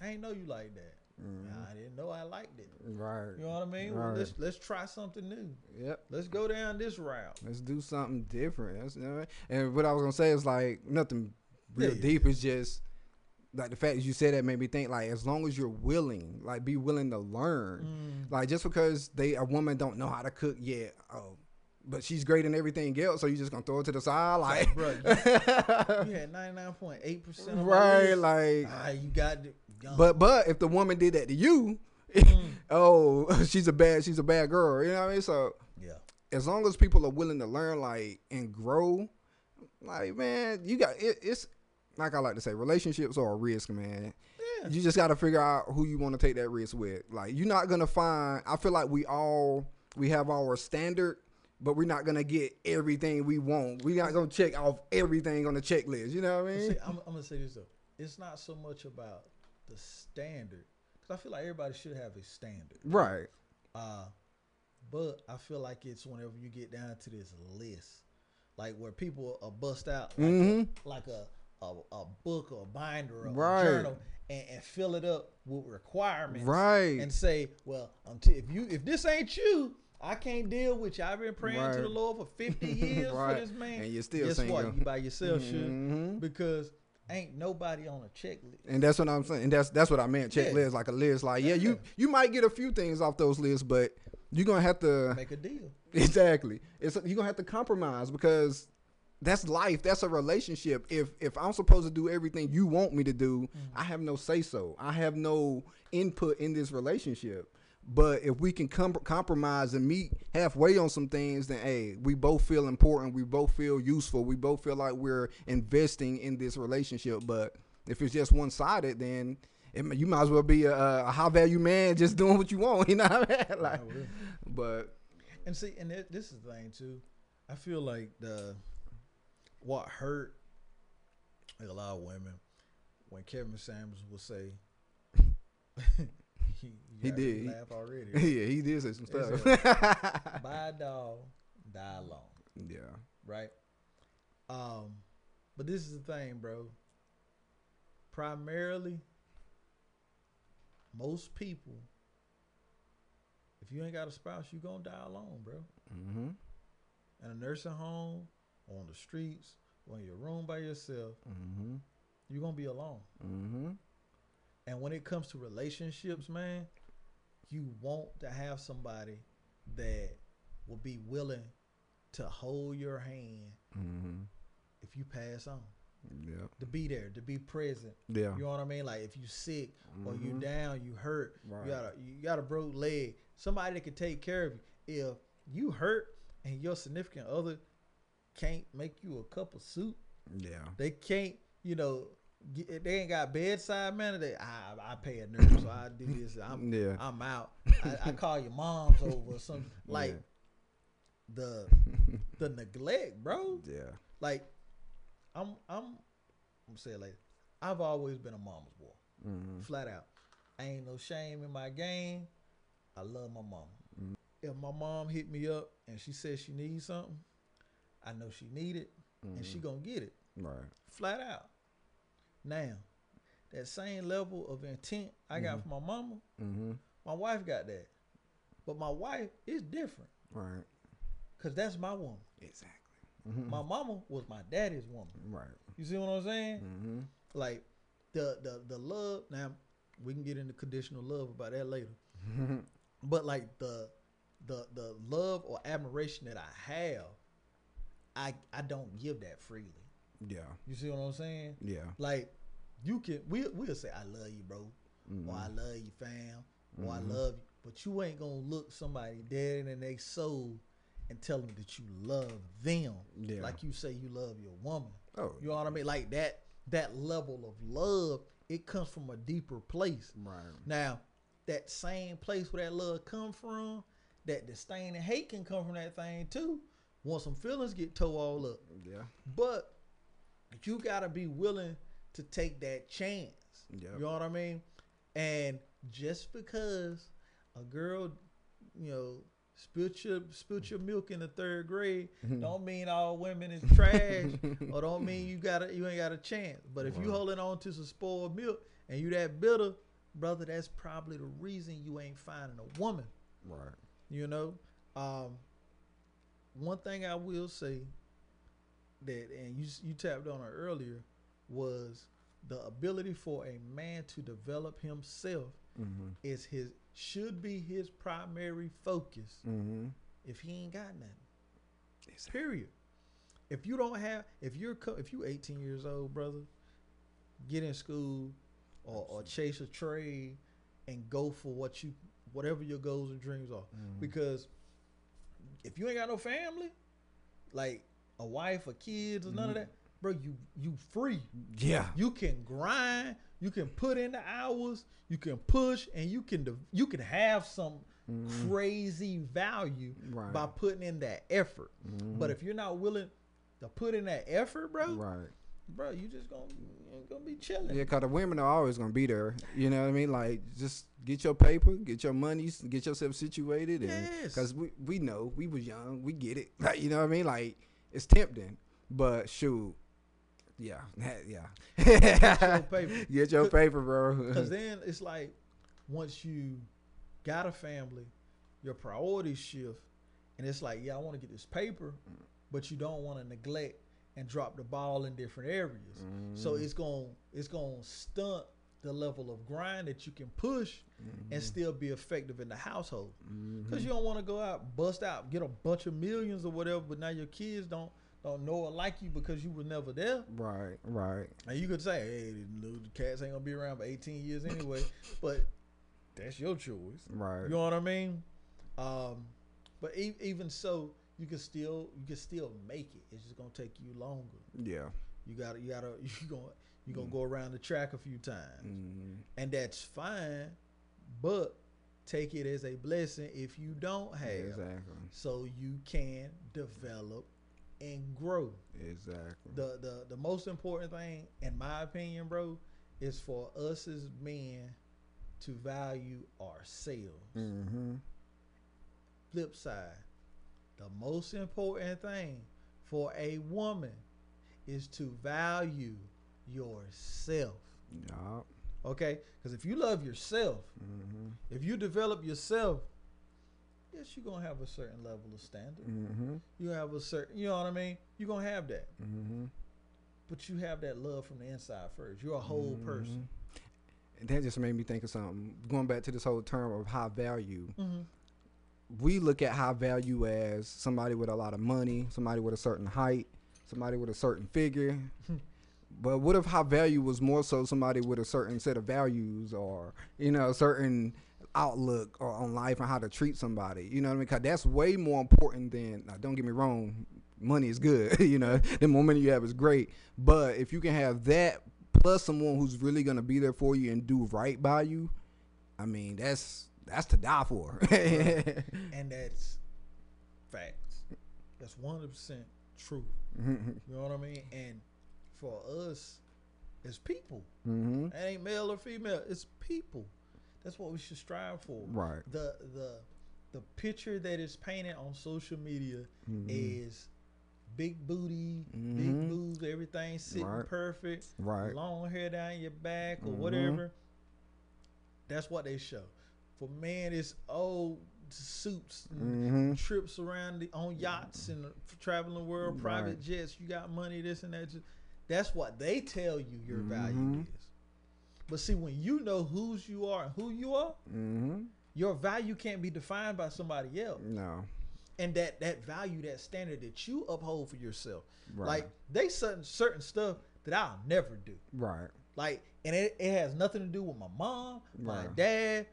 I ain't know you like that. Mhm. I didn't know I liked it." Right. You know what I mean? Well, let's let's try something new. Yep. Let's go down this route. Let's do something different. That's, you know, and what I was gonna say is like nothing real Yeah. deep. It's just like the fact that you said that made me think like as long as you're willing, like be willing to learn. Mm. Like just because they a woman don't know how to cook yet, oh, but she's great in everything else, so you just gonna throw it to the side, like, bro, you, you had ninety nine point eight percent right? Like, ah, you got. Young. but but if the woman did that to you, Mm. oh, she's a bad she's a bad girl. You know what I mean? So yeah, as long as people are willing to learn, like and grow, like man, you got it, it's like I like to say, relationships are a risk, man. yeah, You just got to figure out who you want to take that risk with. Like you're not gonna find. I feel like we all we have our standard, but we're not gonna get everything we want. We're not gonna check off everything on the checklist. You know what I mean? See, I'm, I'm gonna say this though. It's not so much about the standard because I feel like everybody should have a standard. Right. Uh, but I feel like it's whenever you get down to this list, like where people are bust out like, Mhm. a, like a, a a book or a binder or Right. a journal and, and fill it up with requirements, Right. And say, well, until if you if this ain't you. I can't deal with you. I've been praying to the Lord for 50 years Right. for this man. And you're still Guess single. what? You by yourself, shit. Mhm. Because ain't nobody on a checklist. And that's what I'm saying. And that's that's what I meant. Checklist Yeah. like a list. Like yeah, you you might get a few things off those lists, but you're gonna have to Make a deal. Exactly. It's you're gonna have to compromise because that's life. That's a relationship. If if I'm supposed to do everything you want me to do, I have no say so. I have no input in this relationship. But if we can com- compromise and meet halfway on some things, then hey, we both feel important. We both feel useful. We both feel like we're investing in this relationship. But if it's just one sided, then it, you might as well be a, a high value man just doing what you want. You know what I mean? Like, will. but And see, and it, this is the thing too. I feel like the what hurt like a lot of women when Kevin Samuels would say he, He did. laugh already. yeah, he did say some stuff. Buy a dog, die alone, yeah. right? Um, but this is the thing, bro. Primarily, most people, if you ain't got a spouse, you gonna die alone, bro. Mm-hmm. in a nursing home, on the streets, or in your room by yourself, Mm-hmm. you're gonna be alone. Mm-hmm. And when it comes to relationships, man, you want to have somebody that will be willing to hold your hand Mm-hmm. if you pass on. Yeah. To be there, to be present. Yeah. You know what I mean? Like if you sick or you Mhm. down, you hurt, Right. you got a you got a broke leg, somebody that can take care of you. If you hurt and your significant other can't make you a cup of soup, Yeah. They can't, you know, get, they ain't got bedside manner. They, I, I pay a nurse, so I do this. I'm, Yeah. I'm out. I, I call your mom's over or something. Like Yeah. the the neglect, bro. Yeah. Like I'm, I'm, I'm saying like I've always been a mama's boy, Mm-hmm. flat out. I ain't no shame in my game. I love my mama. Mm. If my mom hit me up and she says she needs something, I know she need it, and she gonna get it. Right. flat out. Now, that same level of intent I got from my mama, Mm-hmm. my wife got that. But my wife is different Right. because that's my woman. Exactly. Mm-hmm. My mama was my daddy's woman. Right. You see what I'm saying? Mm-hmm. Like the the the love. Now we can get into conditional love about that later. But like the the the love or admiration that I have, I I don't give that freely. Yeah. You see what I'm saying? Yeah. Like you can we we'll say I love you, bro, or mm-hmm. I love you, fam, or I mm-hmm. love you, but you ain't gonna look somebody dead in their soul and tell them that you love them, Yeah. like you say you love your woman. Oh. You know what I mean? Like that that level of love it comes from a deeper place. Right. Now, that same place where that love come from, that disdain and hate can come from that thing too. Once some feelings get tore all up. Yeah. But you gotta be willing to take that chance. Yep. You know what I mean? And just because a girl, you know, spilt your spilt your milk in the third grade, don't mean all women is trash, or don't mean you got you ain't got a chance. But if you holding on to some spoiled milk and you that bitter, brother, that's probably the reason you ain't finding a woman. Right. You know, um, one thing I will say that, and you you tapped on it earlier, was the ability for a man to develop himself Mm-hmm. is his should be his primary focus. Mm-hmm. If he ain't got nothing, period. If you don't have, if you're if you 18 years old, brother, get in school or, or chase a trade and go for what you whatever your goals and dreams are. Mm-hmm. Because if you ain't got no family, like a wife or kids or none of Mhm. that, bro, you you free. Yeah. You can grind, you can put in the hours, you can push, and you can you can have some Mhm. crazy value Right. by putting in that effort. Mhm. But if you're not willing to put in that effort, bro, right. bro, you just gonna you gonna be chilling. Yeah, cause the women are always gonna be there. You know what I mean? Like, just get your paper, get your money, get yourself situated, and Yes. cause we we know we was young, we get it. Like, you know what I mean? Like, it's tempting, but shoot, yeah, yeah. your paper. Get your paper, bro. Because then it's like once you got a family, your priorities shift, and it's like, yeah, I want to get this paper, but you don't want to neglect and drop the ball in different areas. So Mm-hmm. it's going to it's going to stunt the level of grind that you can push Mm-hmm. and still be effective in the household. Mhm. Because you don't want to go out, bust out, get a bunch of millions or whatever, but now your kids don't don't know or like you because you were never there. Right, right. And you could say, hey, the little cats ain't gonna be around for 18 years anyway, but that's your choice. Right. You know what I mean? Um, but e- even so, you can still you can still make it. It's just gonna take you longer. Yeah. You gotta you gotta you gonna you gonna go around the track a few times, Mm. and that's fine. But take it as a blessing if you don't have, Exactly. so you can develop and grow. Exactly. the the the most important thing, in my opinion, bro, is for us as men to value ourselves. mm-hmm. Flip side, the most important thing for a woman is to value yourself. Yup. Okay, because if you love yourself, Mm-hmm. if you develop yourself, yes, you're gonna have a certain level of standard. Mm-hmm. You have a certain, you know what I mean. You're gonna have that, Mm-hmm. but you have that love from the inside first. You're a whole person. And that just made me think of something. Going back to this whole term of high value, Mm-hmm. we look at high value as somebody with a lot of money, somebody with a certain height, somebody with a certain figure. but what if high value was more so somebody with a certain set of values or, you know, a certain outlook or on life and how to treat somebody? You know what I mean? Because that's way more important than, now, don't get me wrong, money is good. you know, the more money you have is great. But if you can have that plus someone who's really going to be there for you and do right by you, I mean, that's that's to die for. and that's facts. That's one hundred percent true. mm-hmm. You know what I mean? And for us, as people, Mm-hmm. that ain't male or female. It's people. That's what we should strive for. Right. The the the picture that is painted on social media Mhm. is big booty, Mhm. big boobs, everything sitting Right. perfect, Right. long hair down your back or Mhm. whatever. That's what they show. For men, it's old suits Mm-hmm. trips around the, on yachts and traveling the world, private Right. jets. You got money, this and that. Just- That's what they tell you your value Mhm. is. But see, when you know whose you are and who you are, Mm-hmm. your value can't be defined by somebody else. No. And that that value, that standard that you uphold for yourself, Right. like they certain certain stuff that I'll never do. Right. Like, and it, it has nothing to do with my mom, my Right. dad.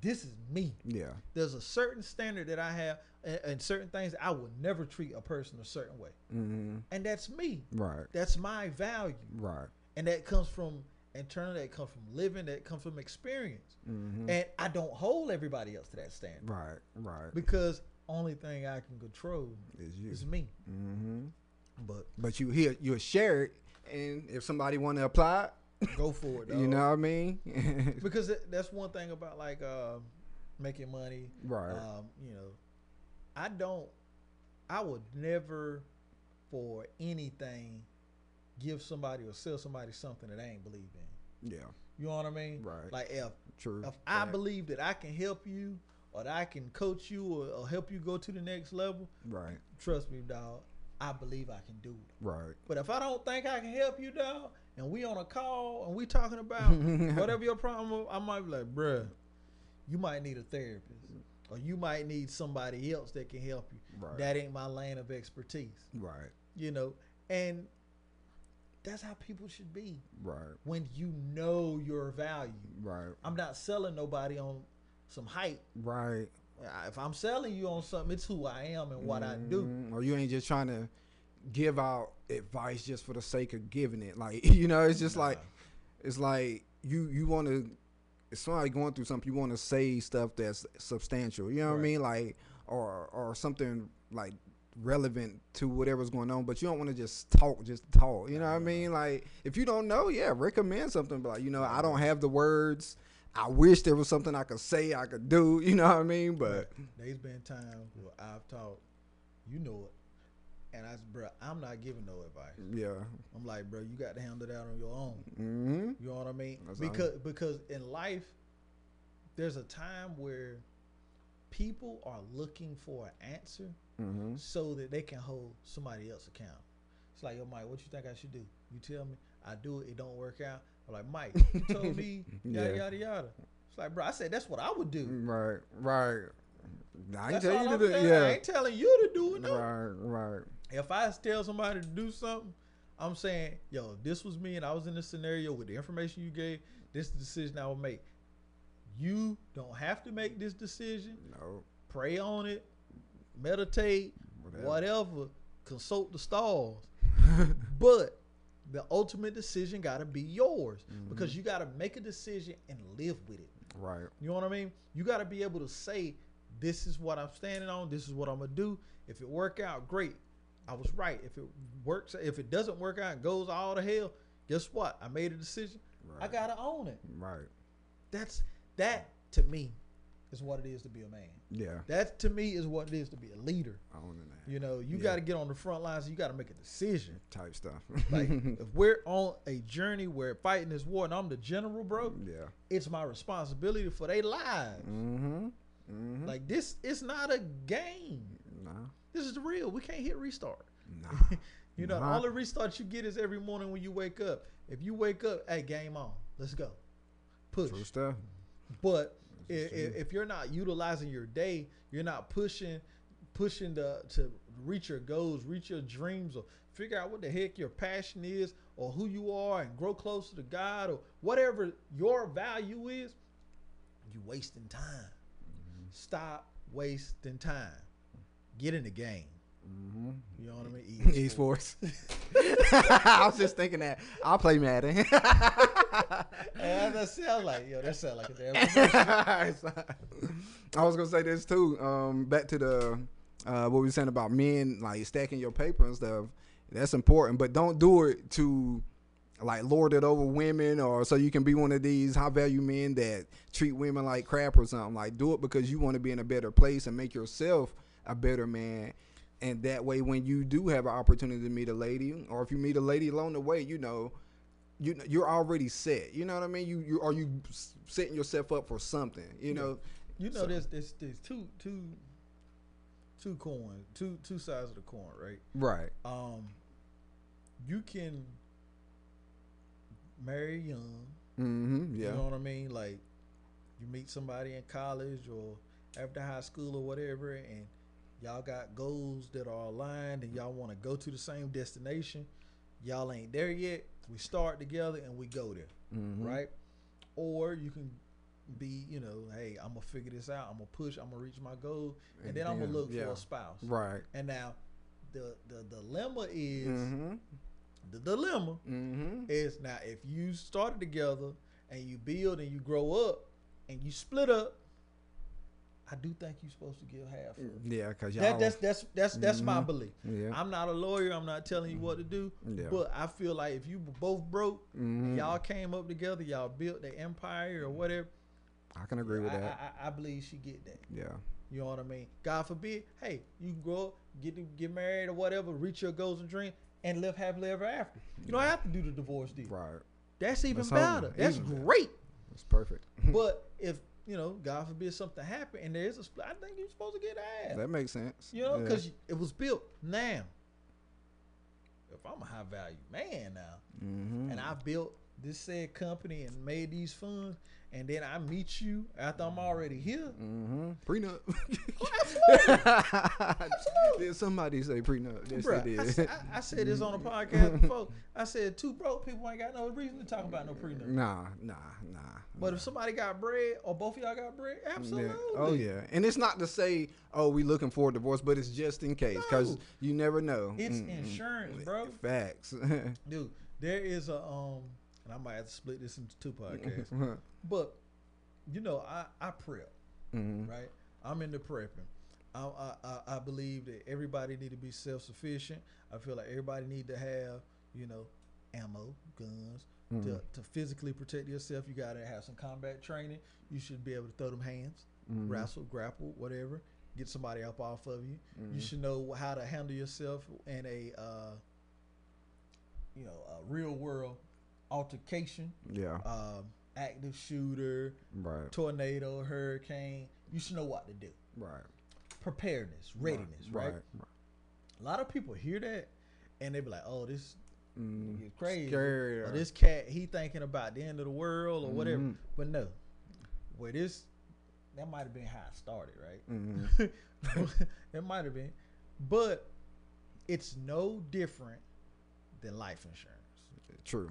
This is me. Yeah. There's a certain standard that I have, and, and certain things I will never treat a person a certain way, Mm-hmm. and that's me. Right. That's my value, Right. and that comes from Internal that comes from living, that comes from experience. Mm-hmm. And I don't hold everybody else to that standard right, right. because only thing I can control Is you. is me. Mm-hmm. But But you hear you'll share it, and if somebody want to apply, go for it. you know what I mean? because that's one thing about like uh, making money. right. Um, you know, I don't. I would never, for anything, give somebody or sell somebody something that I ain't believe in. yeah. You know what I mean? Right. Like if True. if I Right. believe that I can help you or that I can coach you or, or help you go to the next level, Right. trust me, dog. I believe I can do it. Right. But if I don't think I can help you, dog, and we on a call and we talking about whatever your problem, I might be like, bruh, you might need a therapist, or you might need somebody else that can help you. Right. That ain't my lane of expertise, Right. you know. And that's how people should be Right. when you know your value. Right. I'm not selling nobody on some hype. Right. If I'm selling you on something, it's who I am and what I do. Mhm. Or you ain't just trying to give out advice just for the sake of giving it. Like you know, it's just Nah. like it's like you you want to. If somebody going through something, you want to say stuff that's substantial. You know what I mean? Like or or something like relevant to whatever's going on. But you don't want to just talk, just talk. You know what I mean? Like if you don't know, yeah, recommend something. But like you know, I don't have the words. I wish there was something I could say, I could do. You know what I mean? But There's been times where I've taught, you know it, and I, said, bro, I'm not giving no advice. yeah. I'm like, bro, you got to handle that on your own. hmm You know what I mean? That's because because in life, there's a time where people are looking for an answer hmm so that they can hold somebody else accountable. It's like, yo, Mike, what you think I should do? You tell me. I do it. It don't work out. I'm like, Mike, you told me yada Yeah. yada yada. It's like, bro, I said that's what I would do. Right, right. I ain't That's tell you to do saying. I ain't telling you to do it. No. Right, right. If I tell somebody to do something, I'm saying, yo, this was me and I was in this scenario with the information you gave, this is the decision I would make. You don't have to make this decision. No. Pray on it, meditate, Whatever. whatever. Consult the stars. but the ultimate decision got to be yours Mm-hmm. because you got to make a decision and live with it. Right. You know what I mean? You got to be able to say, "This is what I'm standing on. This is what I'm gonna do. If it work out, great. I was right. If it works, if it doesn't work out and goes all to hell, guess what? I made a decision. I gotta own it. Right. That's that to me is what it is to be a man. Yeah. That to me is what it is to be a leader. Owning that. You know, you Yeah. got to get on the front lines. You got to make a decision. Type stuff. Like if we're on a journey where fighting this war, and I'm the general, bro, yeah. it's my responsibility for their lives. Mm-hmm. Mm-hmm. Like this, it's not a game. nah. This is real. We can't hit restart. Nah. You know, all the Nah. only restart you get is every morning when you wake up. If you wake up, hey, game on. Let's go. Push. True stuff. But if, if you're not utilizing your day, you're not pushing pushing the to reach your goals, reach your dreams, or figure out what the heck your passion is, or who you are, and grow closer to God, or whatever your value is, You're wasting time. Mm-hmm. Stop wasting time. Get in the game. Mm-hmm. You know what I mean? Esports. I was just thinking that. I'll play Madden. And that sound like yo, that sound like a damn. I was gonna say this too. Um, back to the uh, what we were saying about men like stacking your paper and stuff. That's important, but don't do it to like lord it over women or so you can be one of these high value men that treat women like crap or something. Like do it because you want to be in a better place and make yourself a better man. And that way, when you do have an opportunity to meet a lady, or if you meet a lady along the way, you know, you you're already set. You know what I mean? You you are you setting yourself up for something. You know. You know, So- there's there's there's two two two coins, two two sides of the coin, right? Right. Um, you can marry young. Mm-hmm. Yeah. You know what I mean? Like you meet somebody in college or after high school or whatever, and y'all got goals that are aligned, and y'all want to go to the same destination. Y'all ain't there yet. We start together and we go there, Mhm. right? Or you can be, you know, hey, I'm gonna figure this out. I'm gonna push. I'm gonna reach my goal, and, And then I'm gonna look yeah. for a spouse. Right. And now, the the dilemma is Mm-hmm. The dilemma Mm-hmm. is now if you started together and you build and you grow up and you split up, I do think you're supposed to give half. Of it. Yeah, because y'all. That, that's that's that's that's my Mhm. belief. yeah. I'm not a lawyer. I'm not telling you what to do. Yeah. But I feel like if you both broke, Mhm. y'all came up together, y'all built the empire or whatever. I can agree with I, that. I, I believe she get that. yeah. You know what I mean? God forbid, hey, you can grow up, get to, get married or whatever, reach your goals and dreams, and live happily ever after. You don't have to do the divorce deal. Right. That's even That's all- better. That's even better. great. It's perfect. but if you know, God forbid something happen and there is a split, I think you're supposed to get half. that makes sense. You know, Yeah. because it was built. Now, if I'm a high value man now, Mhm. and I built this said company and made these funds, and then I meet you after I'm already here. Mm-hmm. Prenup. Absolutely. Did somebody say prenup? Yes, Bruh, they I, did. said- I, I said this on a podcast before. I said two broke people ain't got no reason to talk about no prenup. nah, nah, nah. But nah. if somebody got bread or both of y'all got bread, absolutely. Yeah. Oh yeah, and it's not to say, oh, we looking for a divorce, but it's just in case, because No. you never know. It's Mm-mm. insurance, bro. Facts. Dude, there is a um, and I might have to split this into two podcasts. but you know, I I prep, Mhm. right? I'm into prepping. I, I I- believe that everybody need to be self sufficient. I feel like everybody need to have you know ammo, guns to, Mhm. to physically protect yourself. You gotta have some combat training. You should be able to throw them hands, Mhm. wrestle, grapple, whatever. Get somebody up off of you. You should know how to handle yourself in a uh, you know a real world altercation. Yeah. Um, active shooter, Right. tornado, hurricane. You should know what to do. Right. Preparedness, readiness, right? Right. A lot of people hear that and they be like, "Oh, this Mm. is crazy." Or this cat, he thinking about the end of the world or whatever. Mhm. But no, where this that might have been how it started, right? Mhm. it might have been, but it's no different than life insurance. True.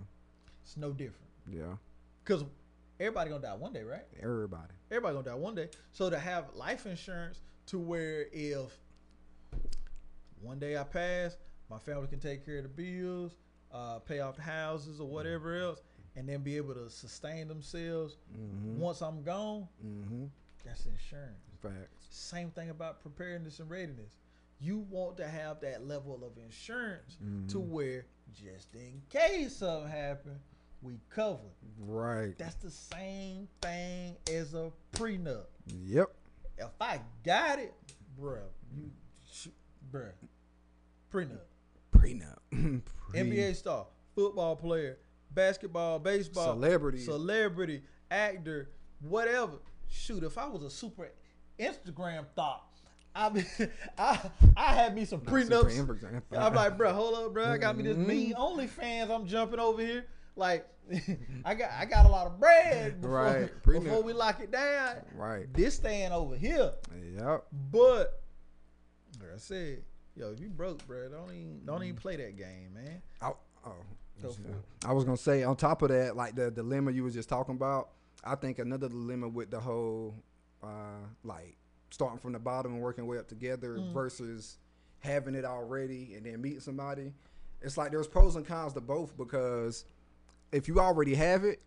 It's no different Yeah. because everybody gonna die one day, right? Everybody. Everybody gonna die one day. So to have life insurance to where if one day I pass, my family can take care of the bills, uh, pay off the houses or whatever else, and then be able to sustain themselves Mm-hmm. once I'm gone. Mm-hmm. That's insurance. Facts. Same thing about preparedness and readiness. You want to have that level of insurance to Mhm. where just in case something happen, we cover. Right. That's the same thing as a prenup. Yep. If I got it, bruh, you, bruh, prenup. Prenup. Pre- NBA star, football player, basketball, baseball, Celebrity. celebrity, actor, whatever. Shoot, if I was a super Instagram thought, I mean, I I had me some Not prenups. I'm like, bro, hold up, bro. I got me this mm-hmm. mean OnlyFans. I'm jumping over here. Like, I got I got a lot of bread before, Right, prenup. before we lock it down. Right. This staying over here, Yep. but like I said, yo, if you broke, bro, don't even don't even play that game, man. I, oh, it. I was gonna say on top of that, like the dilemma you was just talking about. I think another dilemma with the whole, uh, like starting from the bottom and working way up together Mm. versus having it already and then meeting somebody. It's like there's pros and cons to both because if you already have it,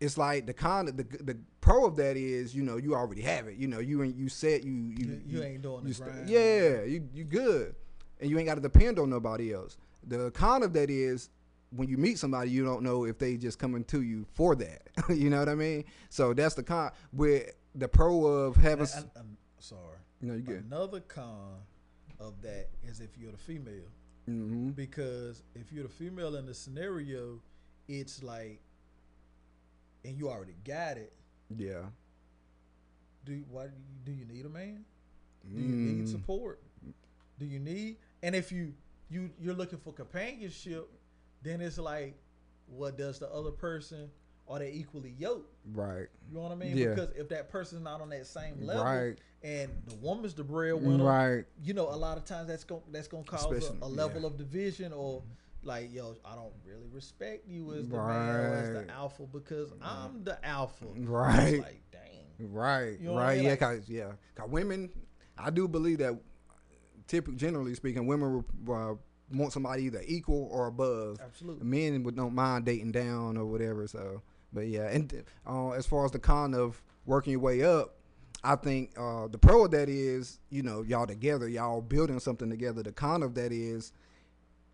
it's like the con the the pro of that is you know you already have it. You know you ain't you set you you You, you ain't doing you st- grind. yeah, you you good, and you ain't got to depend on nobody else. The con of that is when you meet somebody, you don't know if they just coming to you for that. you know what I mean? So that's the con. With the pro of having, I, s- am sorry. no, you good. Another con of that is if you're the female. Mm-hmm. Because if you're the female in the scenario, it's like, and you already got it. Yeah. Do why do you, do you need a man? Do you need Mm. support? Do you need? And if you you you're looking for companionship, then it's like, what does the other person? Are they equally yoked? Right. You know what I mean? Yeah. Because if that person's not on that same level, Right. and the woman's the breadwinner, Right. you know, a lot of times that's going that's gonna cause Especially- a, a level yeah. of division or like, yo, I don't really respect you as the man or as the alpha because I'm the alpha. Right. Like, dang. Right. You know what I right. mean? Yeah. Like- Cause yeah. Cause women, I do believe that, typically, generally speaking, women uh, want somebody either equal or above. Absolutely. Men would don't mind dating down or whatever. So, but yeah, and uh, as far as the con of working your way up, I think uh, the pro of that is you know y'all together, y'all building something together. The con of that is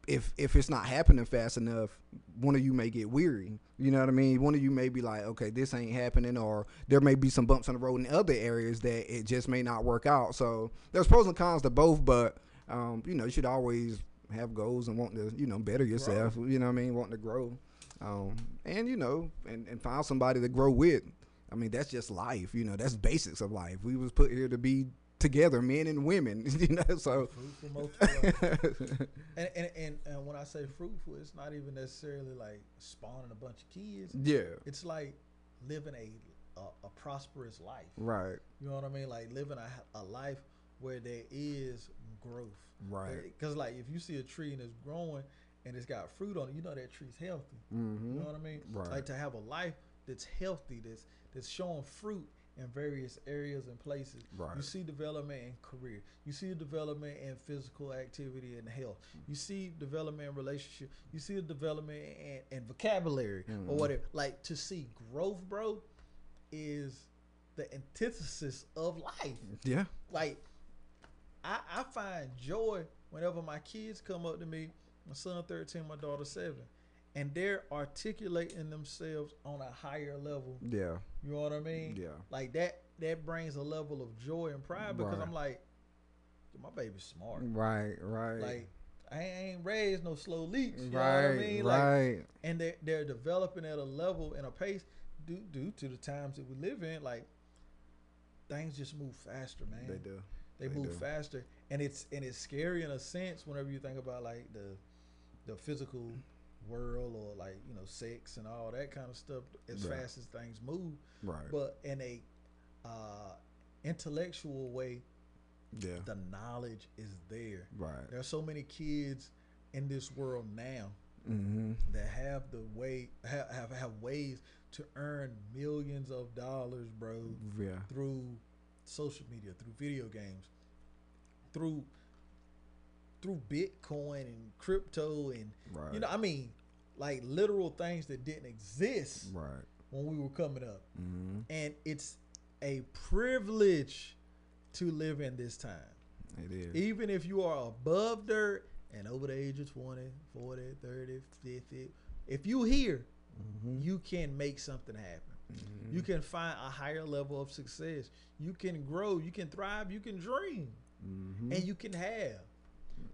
if if it's not happening fast enough, one of you may get weary. You know what I mean? One of you may be like, okay, this ain't happening, or there may be some bumps on the road in other areas that it just may not work out. So there's pros and cons to both, but um, you know, you should always have goals and want to, you know, better yourself. You know what I mean? Wanting to grow, um, and you know, and, and find somebody to grow with. I mean, that's just life. You know, that's basics of life. We was put here to be together, men and women. You know, so and, and, and and when I say fruitful, it's not even necessarily like spawning a bunch of kids. yeah, It's like living a a, a prosperous life. right, You know what I mean? Like living a, a life where there is growth. right. Because like if you see a tree and it's growing and it's got fruit on it, you know that tree's healthy. Mm-hmm. You know what I mean? Right. Like to have a life that's healthy, that's that's showing fruit in various areas and places. Right. You see development in career. You see development in physical activity and health. You see development in relationship. You see a development in, in vocabulary Mhm. or whatever. Like to see growth, bro, is the antithesis of life Yeah, like I, I find joy whenever my kids come up to me, my son 13, my daughter 7, and they're articulating themselves on a higher level. yeah, You know what I mean? yeah. Like that that brings a level of joy and pride because Right. I'm like, my baby's smart. Right, right. Like I ain't raised no slow leaks. You know what I right, mean? Like right. and they're they're developing at a level and a pace due due to the times that we live in, like things just move faster, man. They do. They, They move do. faster, and it's and it's scary in a sense whenever you think about like the the physical world or like you know sex and all that kind of stuff. As Right. fast as things move, Right. but in a uh, intellectual way, yeah. the knowledge is there. Right. There are so many kids in this world now Mm-hmm. that have the way have, have have ways to earn millions of dollars, bro Yeah. through social media, through video games, through through Bitcoin and crypto and Right. you know, I mean, like literal things that didn't exist Right. when we were coming up. Mm-hmm. And it's a privilege to live in this time. It is. Even if you are above dirt and over the age of 20, 40, 30, 50, if you here, Mm-hmm. you can make something happen. Mhm. You can find a higher level of success. You can grow. You can thrive. You can dream, Mhm. and you can have.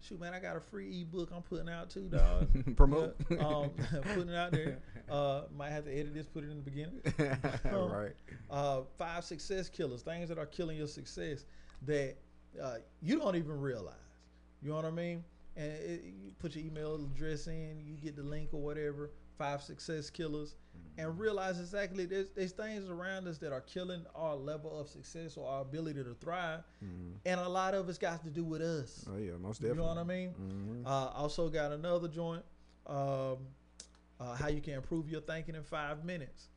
Shoot, man, I got a free ebook I'm putting out too, dog. Promote. Yeah, um, putting it out there. Uh, might have to edit this, put it in the beginning. right. Uh, five success killers, things that are killing your success that uh, you don't even realize. You know what I mean? And it, you put your email address in, you get the link or whatever. Five success killers, and realize exactly there's, there's things around us that are killing our level of success or our ability to thrive, Mhm. and a lot of it's got to do with us. Oh yeah, most definitely. You know what I mean? Mhm. Uh, also got another joint. Um, uh, how you can improve your thinking in five minutes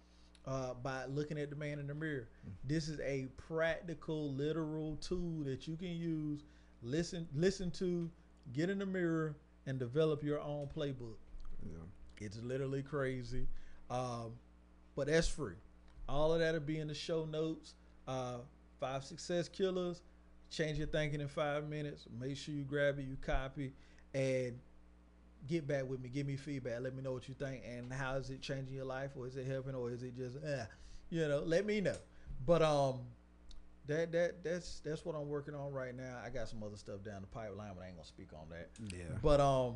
uh, by looking at the man in the mirror. This is a practical, literal tool that you can use. Listen, listen to, get in the mirror, and develop your own playbook. yeah. It's literally crazy, um, but that's free. All of that'll be in the show notes. Uh, five success killers. Change your thinking in five minutes. Make sure you grab it, you copy, and get back with me. Give me feedback. Let me know what you think and how is it changing your life, or is it helping, or is it just, eh, you know, let me know. But um, that that that's that's what I'm working on right now. I got some other stuff down the pipeline, but I ain't gonna speak on that. Yeah. But um,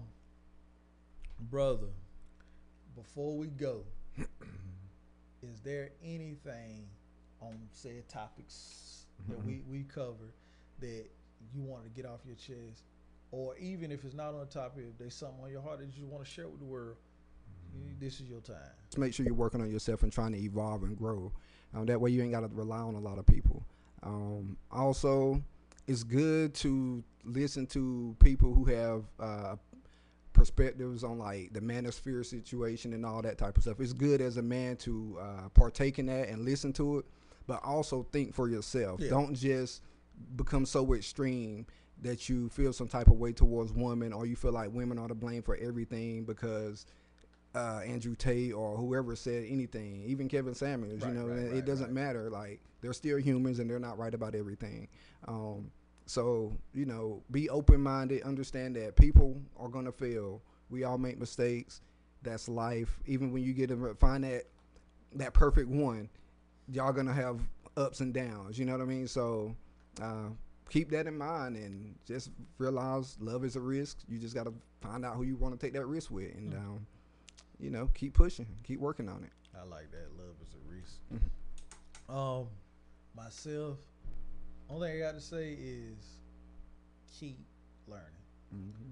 brother, before we go, is there anything on said topics that we we covered that you want to get off your chest, or even if it's not on the topic, if there's something on your heart that you want to share with the world, you- this is your time. Just make sure you're working on yourself and trying to evolve and grow. Um, that way you ain't got to rely on a lot of people. Um, also, it's good to listen to people who have uh, perspectives on like the manosphere situation and all that type of stuff. It's good as a man to uh, partake in that and listen to it, but also think for yourself. Yeah. Don't just become so extreme that you feel some type of way towards women, or you feel like women are to blame for everything because uh, Andrew Tate or whoever said anything, even Kevin Samuels, Right, you know, right, it, right, doesn't matter. Like they're still humans and they're not right about everything. Um, so you know, be open minded. Understand that people are gonna fail. We all make mistakes. That's life. Even when you get to find that that perfect one, y'all gonna have ups and downs. You know what I mean? So uh, keep that in mind and just realize love is a risk. You just gotta find out who you want to take that risk with, and um, you know, keep pushing, keep working on it. I like that. Love is a risk. Mm-hmm. Um, myself, only thing I got to say is keep learning. Mm-hmm.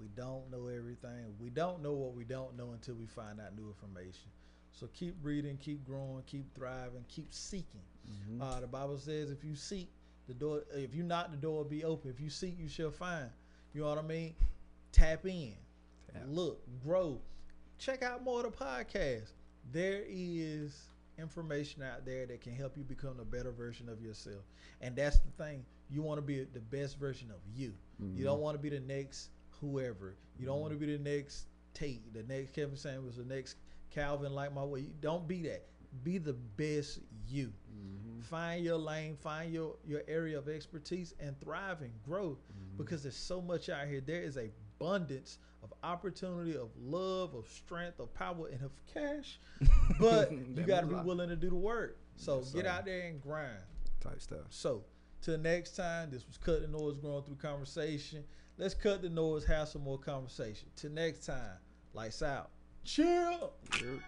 We don't know everything. We don't know what we don't know until we find out new information. So keep reading, keep growing, keep thriving, keep seeking. Mm-hmm. Uh, the Bible says, if you seek, the door. If you knock, the door will be open. If you seek, you shall find. You know what I mean? Tap in, Tap. look, grow. Check out more of the podcast. There is information out there that can help you become a better version of yourself. And that's the thing. You want to be the best version of you. You don't mm-hmm. want to be the next whoever. You don't want to be the next Tate, the next Kevin Samuels, the next Calvin like my way. You don't be that. Be the best you. Mm-hmm. Find your lane, find your your area of expertise, and thrive and grow. Mm-hmm. Because there's so much out here. There is a abundance of opportunity, of love, of strength, of power, and of cash. But you got to be willing to do the work. So Yes, get out there and grind. type stuff. So, till next time, this was Cut the Noise Growing Through Conversation. Let's cut the noise, have some more conversation. Till next time, lights out. Chill. Yep.